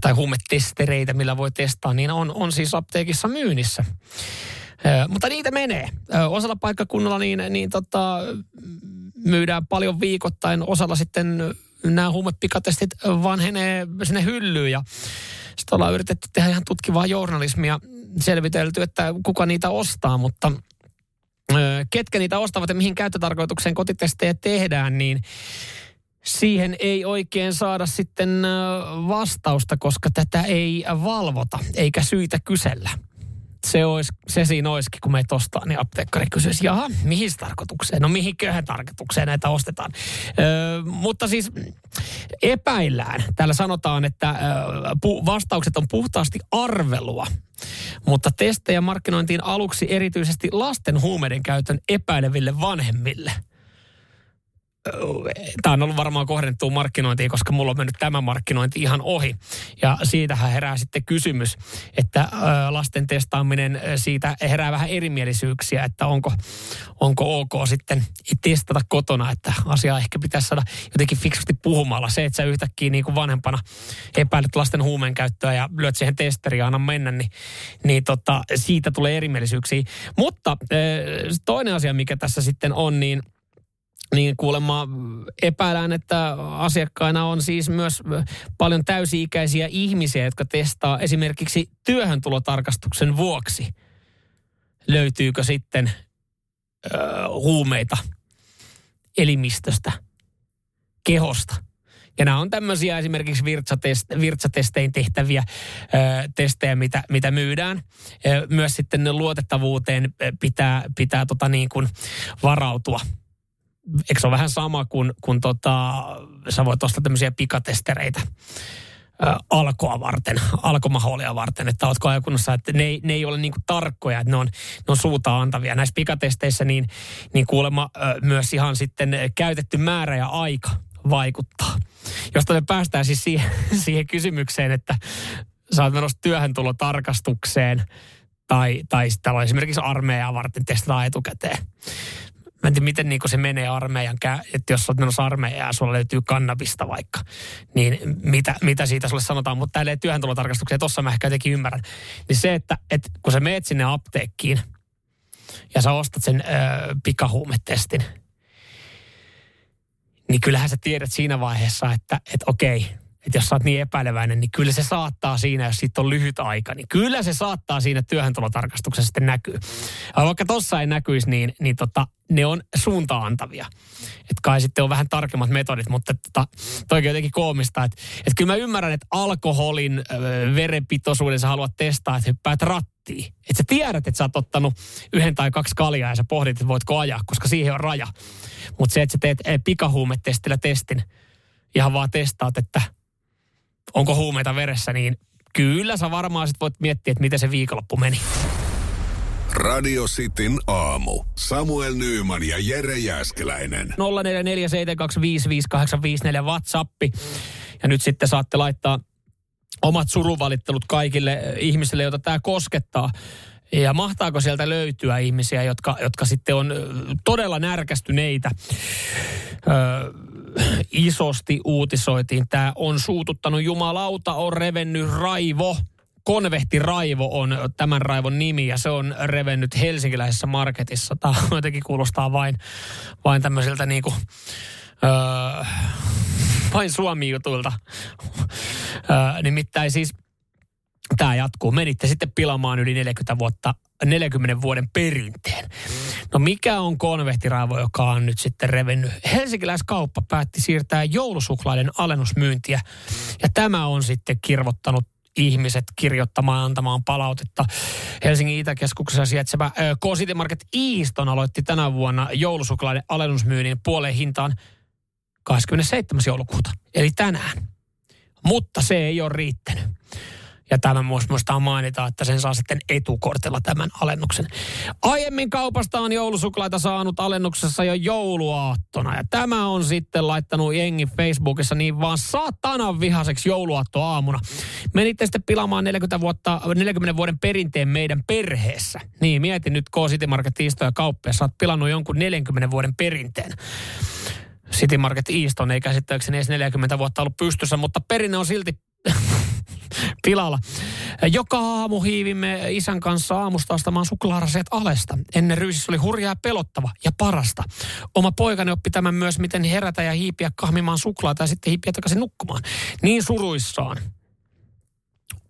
tai huumetestereitä, millä voi testaa, niin on, on siis apteekissa myynnissä. Mutta niitä menee. Osalla paikkakunnalla niin, niin tota, myydään paljon viikoittain. Osalla sitten nämä huumepikatestit vanhenee sinne hyllyyn ja sitten ollaan yritetty tehdä ihan tutkivaa journalismia, selvitelty, että kuka niitä ostaa, mutta ketkä niitä ostavat ja mihin käyttötarkoitukseen kotitestejä tehdään, niin siihen ei oikein saada sitten vastausta, koska tätä ei valvota eikä syitä kysellä. Se, olisi, se siinä olisikin, kun me ostaa, niin apteekkari kysyisi, jaha, mihin tarkoitukseen? No mihinköhän tarkoitukseen näitä ostetaan? Ö, mutta siis epäillään. Täällä sanotaan, että ö, pu, vastaukset on puhtaasti arvelua. Mutta testejä markkinointiin aluksi erityisesti lasten huumeiden käytön epäileville vanhemmille – tämä on ollut varmaan kohdennettu markkinointiin, koska mulla on mennyt tämä markkinointi ihan ohi. Ja siitähän herää sitten kysymys, että lasten testaaminen, siitä herää vähän erimielisyyksiä, että onko, onko ok sitten testata kotona, että asia ehkä pitäisi saada jotenkin fiksusti puhumalla. Se, että sä yhtäkkiä niin kuin vanhempana epäilet lasten huumeen käyttöä ja lyöt siihen testeriä anna mennä, niin, niin tota, siitä tulee erimielisyyksiä. Mutta toinen asia, mikä tässä sitten on, niin – niin kuulemma epäillään, että asiakkaina on siis myös paljon täysi-ikäisiä ihmisiä, jotka testaa esimerkiksi työhöntulotarkastuksen vuoksi. Löytyykö sitten ö, huumeita elimistöstä, kehosta. Ja nämä on tämmöisiä esimerkiksi virtsatest, virtsatestein tehtäviä ö, testejä, mitä, mitä myydään. Ö, myös sitten luotettavuuteen pitää, pitää tota niin kuin varautua eikö se ole vähän sama kuin, kun tota, sä voit ostaa tämmöisiä pikatestereitä alkoa varten, alkomaholia varten, että oletko ajakunnassa, että ne, ne ei ole niin tarkkoja, että ne on, ne on suuta antavia. Näissä pikatesteissä niin, niin kuulemma myös ihan sitten käytetty määrä ja aika vaikuttaa. Josta me päästään siis siihen, siihen kysymykseen, että sä oot menossa työhön tulo tarkastukseen tai, tai sitten esimerkiksi armeijaa varten testataan etukäteen Mä en tiedä, miten niin se menee armeijan, että jos olet menossa armeijaan ja sulla löytyy kannabista vaikka, niin mitä, mitä siitä sulle sanotaan, mutta täällä ei työhöntulotarkastuksia, tuossa mä ehkä jotenkin ymmärrän. Niin se, että, että kun sä meet sinne apteekkiin ja sä ostat sen ö, pikahuumetestin, niin kyllähän sä tiedät siinä vaiheessa, että, että okei, että jos sä oot niin epäileväinen, niin kyllä se saattaa siinä, jos siitä on lyhyt aika, niin kyllä se saattaa siinä työhöntulotarkastuksessa sitten näkyy. Ja vaikka tossa ei näkyisi, niin, niin tota, ne on suuntaantavia. Että kai sitten on vähän tarkemmat metodit, mutta tota, on jotenkin koomista. Että, että kyllä mä ymmärrän, että alkoholin ö, verenpitoisuuden sä haluat testaa, että hyppäät rattiin. Että sä tiedät, että sä oot ottanut yhden tai kaksi kaljaa ja sä pohdit, että voitko ajaa, koska siihen on raja. Mutta se, että sä teet pikahuumetestillä testin, ihan vaan testaat, että – onko huumeita veressä, niin kyllä sä varmaan sit voit miettiä, että miten se viikonloppu meni. Radio Cityn aamu. Samuel Nyyman ja Jere Jäskeläinen. 0447255854 WhatsAppi. Ja nyt sitten saatte laittaa omat suruvalittelut kaikille ihmisille, joita tämä koskettaa. Ja mahtaako sieltä löytyä ihmisiä, jotka, jotka sitten on todella närkästyneitä? Öö, isosti uutisoitiin. Tämä on suututtanut jumalauta, on revennyt raivo. Konvehti Raivo on tämän raivon nimi ja se on revennyt helsinkiläisessä marketissa. Tämä jotenkin kuulostaa vain, vain tämmöisiltä niin kuin, öö, vain Suomi-jutuilta. Öö, nimittäin siis tämä jatkuu. Menitte sitten pilaamaan yli 40 vuotta 40 vuoden perinteen. No mikä on konvehtiraivo, joka on nyt sitten revennyt? Helsinkiläiskauppa päätti siirtää joulusuklaiden alennusmyyntiä. Ja tämä on sitten kirvottanut ihmiset kirjoittamaan antamaan palautetta. Helsingin Itäkeskuksessa sijaitseva K-City Market Easton aloitti tänä vuonna joulusuklaiden alennusmyynnin puoleen hintaan 27. joulukuuta, eli tänään. Mutta se ei ole riittänyt. Ja tämä muistaa mainita, että sen saa sitten etukortilla tämän alennuksen. Aiemmin kaupasta on joulusuklaita saanut alennuksessa jo jouluaattona. Ja tämä on sitten laittanut jengi Facebookissa niin vaan saatanan vihaseksi jouluaattoaamuna. Menitte sitten pilaamaan 40, vuotta, 40 vuoden perinteen meidän perheessä. Niin, mietin nyt K City Market ja kauppa, sä oot pilannut jonkun 40 vuoden perinteen. City Market Easton ei käsittääkseni edes 40 vuotta ollut pystyssä, mutta perinne on silti pilalla. Joka aamu hiivimme isän kanssa aamusta astamaan suklaaraseet alesta. Ennen ryysissä oli hurjaa pelottava ja parasta. Oma poikani oppi tämän myös, miten herätä ja hiipiä kahmimaan suklaata ja sitten hiipiä takaisin nukkumaan. Niin suruissaan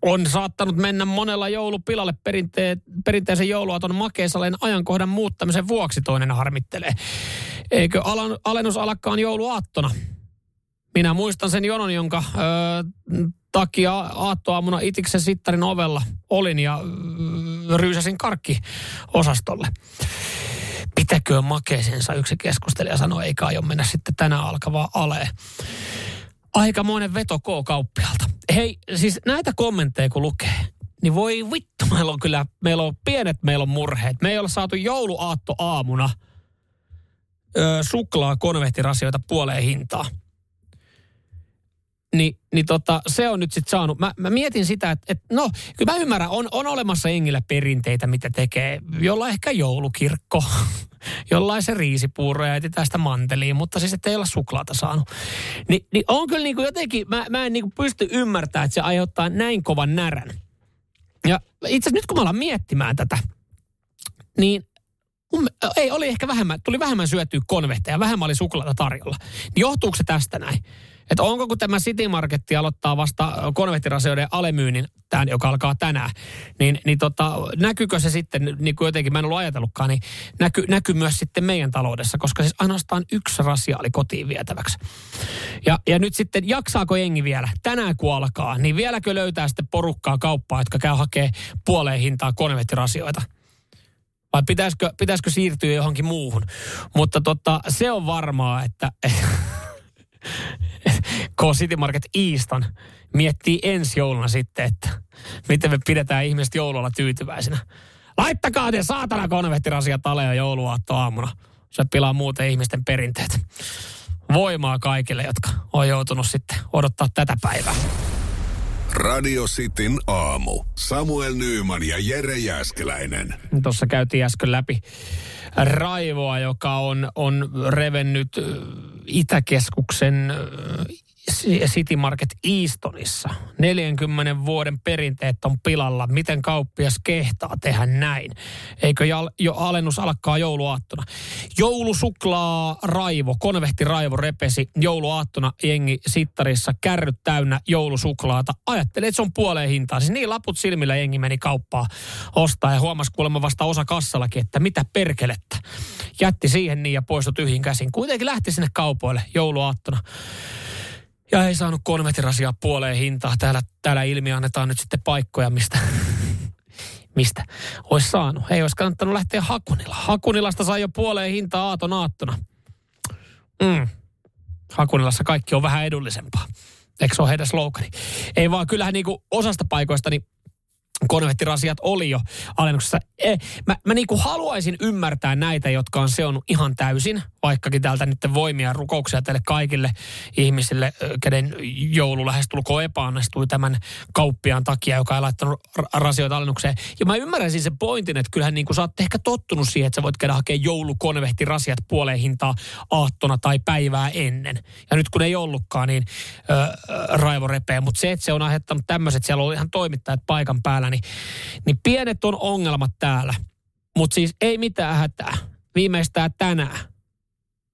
on saattanut mennä monella joulupilalle perinte- perinteisen jouluaton makeisalen ajankohdan muuttamisen vuoksi toinen harmittelee. Eikö alan, alennus alakkaan jouluaattona? Minä muistan sen jonon, jonka ö, takia aattoaamuna itiksen sittarin ovella olin ja ryysäsin karkki-osastolle. Pitäkö makeisensa yksi keskustelija sanoi, eikä aio mennä sitten tänään alkavaa aleen. Aikamoinen veto K-kauppialta. Hei, siis näitä kommentteja kun lukee, niin voi vittu, meillä on kyllä, meillä on pienet, meillä on murheet. Me ei ole saatu jouluaatto aamuna suklaa konvehtirasioita puoleen hintaa. Ni, niin tota, se on nyt sitten saanut. Mä, mä, mietin sitä, että et, no, kyllä mä ymmärrän, on, on olemassa engillä perinteitä, mitä tekee. Jolla ehkä joulukirkko, jollain se riisipuuro ja etsitään sitä manteliin, mutta siis ettei olla suklaata saanut. Ni, niin on kyllä niin kuin jotenkin, mä, mä en niin kuin pysty ymmärtämään, että se aiheuttaa näin kovan närän. Ja itse asiassa nyt kun mä alan miettimään tätä, niin ei, oli ehkä vähemmän, tuli vähemmän syötyä konvehteja, vähemmän oli suklaata tarjolla. Niin johtuuko se tästä näin? Että onko kun tämä City Marketti aloittaa vasta konvehtirasioiden alemyynnin, tämän, joka alkaa tänään, niin, niin tota, näkyykö se sitten, niin kuin jotenkin mä en ollut ajatellutkaan, niin näky, näkyy myös sitten meidän taloudessa, koska siis ainoastaan yksi rasia oli kotiin vietäväksi. Ja, ja nyt sitten, jaksaako jengi vielä, tänään kun alkaa, niin vieläkö löytää sitten porukkaa kauppaa, jotka käy hakee puoleen hintaa konvehtirasioita? vai pitäisikö, pitäisikö siirtyä johonkin muuhun. Mutta tota, se on varmaa, että K City Market Easton miettii ensi jouluna sitten, että miten me pidetään ihmiset joululla tyytyväisenä. Laittakaa te saatana konvehtirasia taleja jouluaatto aamuna. Se pilaa muuten ihmisten perinteet. Voimaa kaikille, jotka on joutunut sitten odottaa tätä päivää. Radio Cityn aamu. Samuel Nyyman ja Jere Jäskeläinen. Tuossa käytiin äsken läpi Raivoa, joka on, on revennyt Itäkeskuksen City Market Eastonissa. 40 vuoden perinteet on pilalla. Miten kauppias kehtaa tehdä näin? Eikö jo alennus alkaa jouluaattona? Joulusuklaa raivo, konvehti raivo repesi jouluaattona jengi sittarissa kärryt täynnä joulusuklaata. Ajattelin, että se on puoleen hintaa. Siis niin laput silmillä jengi meni kauppaa ostaa ja huomasi kuulemma vasta osa kassallakin, että mitä perkelettä. Jätti siihen niin ja poistui tyhjin käsin. Kuitenkin lähti sinne kaupoille jouluaattona. Ja ei saanut konvetirasiaa puoleen hintaa. Täällä, täällä ilmi annetaan nyt sitten paikkoja, mistä, mistä olisi saanut. Ei olisi kannattanut lähteä Hakunilla. Hakunilasta sai jo puoleen hintaa aaton aattona. Mm. Hakunilassa kaikki on vähän edullisempaa. Eikö se ole heidän slogani? Ei vaan, kyllähän niinku osasta paikoista niin konvehtirasiat oli jo alennuksessa. E, mä, mä niinku haluaisin ymmärtää näitä, jotka on seonnut ihan täysin, vaikkakin täältä nyt voimia rukouksia teille kaikille ihmisille, kenen joulu lähestulkoon epäonnistui tämän kauppiaan takia, joka ei laittanut rasioita alennukseen. Ja mä ymmärrän siis sen pointin, että kyllähän niinku sä oot ehkä tottunut siihen, että sä voit käydä hakemaan joulukonvehtirasiat puoleen hintaa aattona tai päivää ennen. Ja nyt kun ei ollutkaan, niin ö, raivo repee. Mutta se, että se on aiheuttanut tämmöiset, siellä oli ihan toimittajat paikan päällä, niin, niin pienet on ongelmat täällä. Mutta siis ei mitään hätää. Viimeistään tänään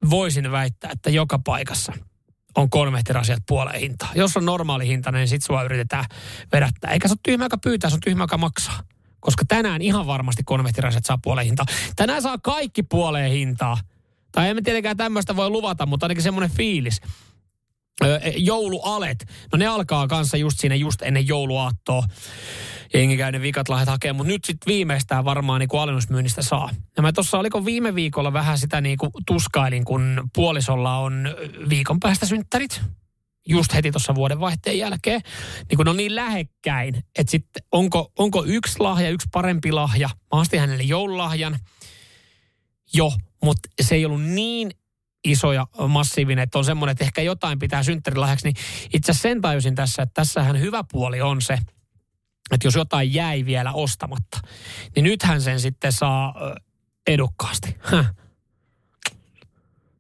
voisin väittää, että joka paikassa on konvehtirasiat puoleen hintaa. Jos on normaali hinta, niin sit sua yritetään vedättää. Eikä se ole tyhmä, joka pyytää, se on tyhmä, joka maksaa. Koska tänään ihan varmasti konvehtirasiat saa puoleen hintaa. Tänään saa kaikki puoleen hintaa. Tai emme tietenkään tämmöistä voi luvata, mutta ainakin semmoinen fiilis. E, joulualet, no ne alkaa kanssa just siinä just ennen jouluaattoa. Jengi käy ne vikat lahjat hakemaan, mutta nyt sitten viimeistään varmaan niin alennusmyynnistä saa. Ja mä tuossa oliko viime viikolla vähän sitä niin kuin tuskailin, kun puolisolla on viikon päästä synttärit just heti tuossa vuoden vaihteen jälkeen, niin kun on niin lähekkäin, että sitten onko, onko yksi lahja, yksi parempi lahja. Mä astin hänelle joululahjan jo, mutta se ei ollut niin iso ja massiivinen, että on semmoinen, että ehkä jotain pitää synttärilahjaksi, niin itse asiassa sen tajusin tässä, että tässähän hyvä puoli on se, että jos jotain jäi vielä ostamatta, niin nythän sen sitten saa edukkaasti.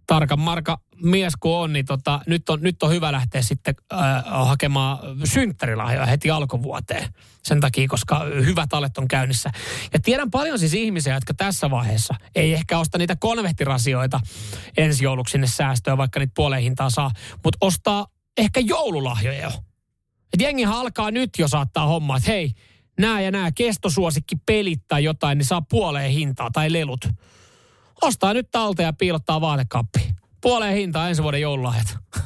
Tarkan marka mies kun on, niin tota, nyt, on, nyt on hyvä lähteä sitten äh, hakemaan synttärilahjoja heti alkuvuoteen. Sen takia, koska hyvät alet on käynnissä. Ja tiedän paljon siis ihmisiä, jotka tässä vaiheessa ei ehkä osta niitä konvehtirasioita ensi jouluksi sinne säästöä, vaikka niitä puoleen hintaa saa, mutta ostaa ehkä joululahjoja jo. Et jengi alkaa nyt jo saattaa hommaa, että hei, nämä ja nämä kestosuosikki pelit tai jotain, niin saa puoleen hintaa tai lelut. Ostaa nyt talta ja piilottaa vaatekappiin puoleen hintaa ensi vuoden joululahjat.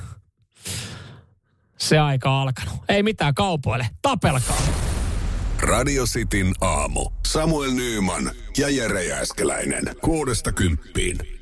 Se aika on alkanut. Ei mitään kaupoille. Tapelkaa. Radio Cityn aamu. Samuel Nyyman ja Jere Jääskeläinen. Kuudesta kymppiin.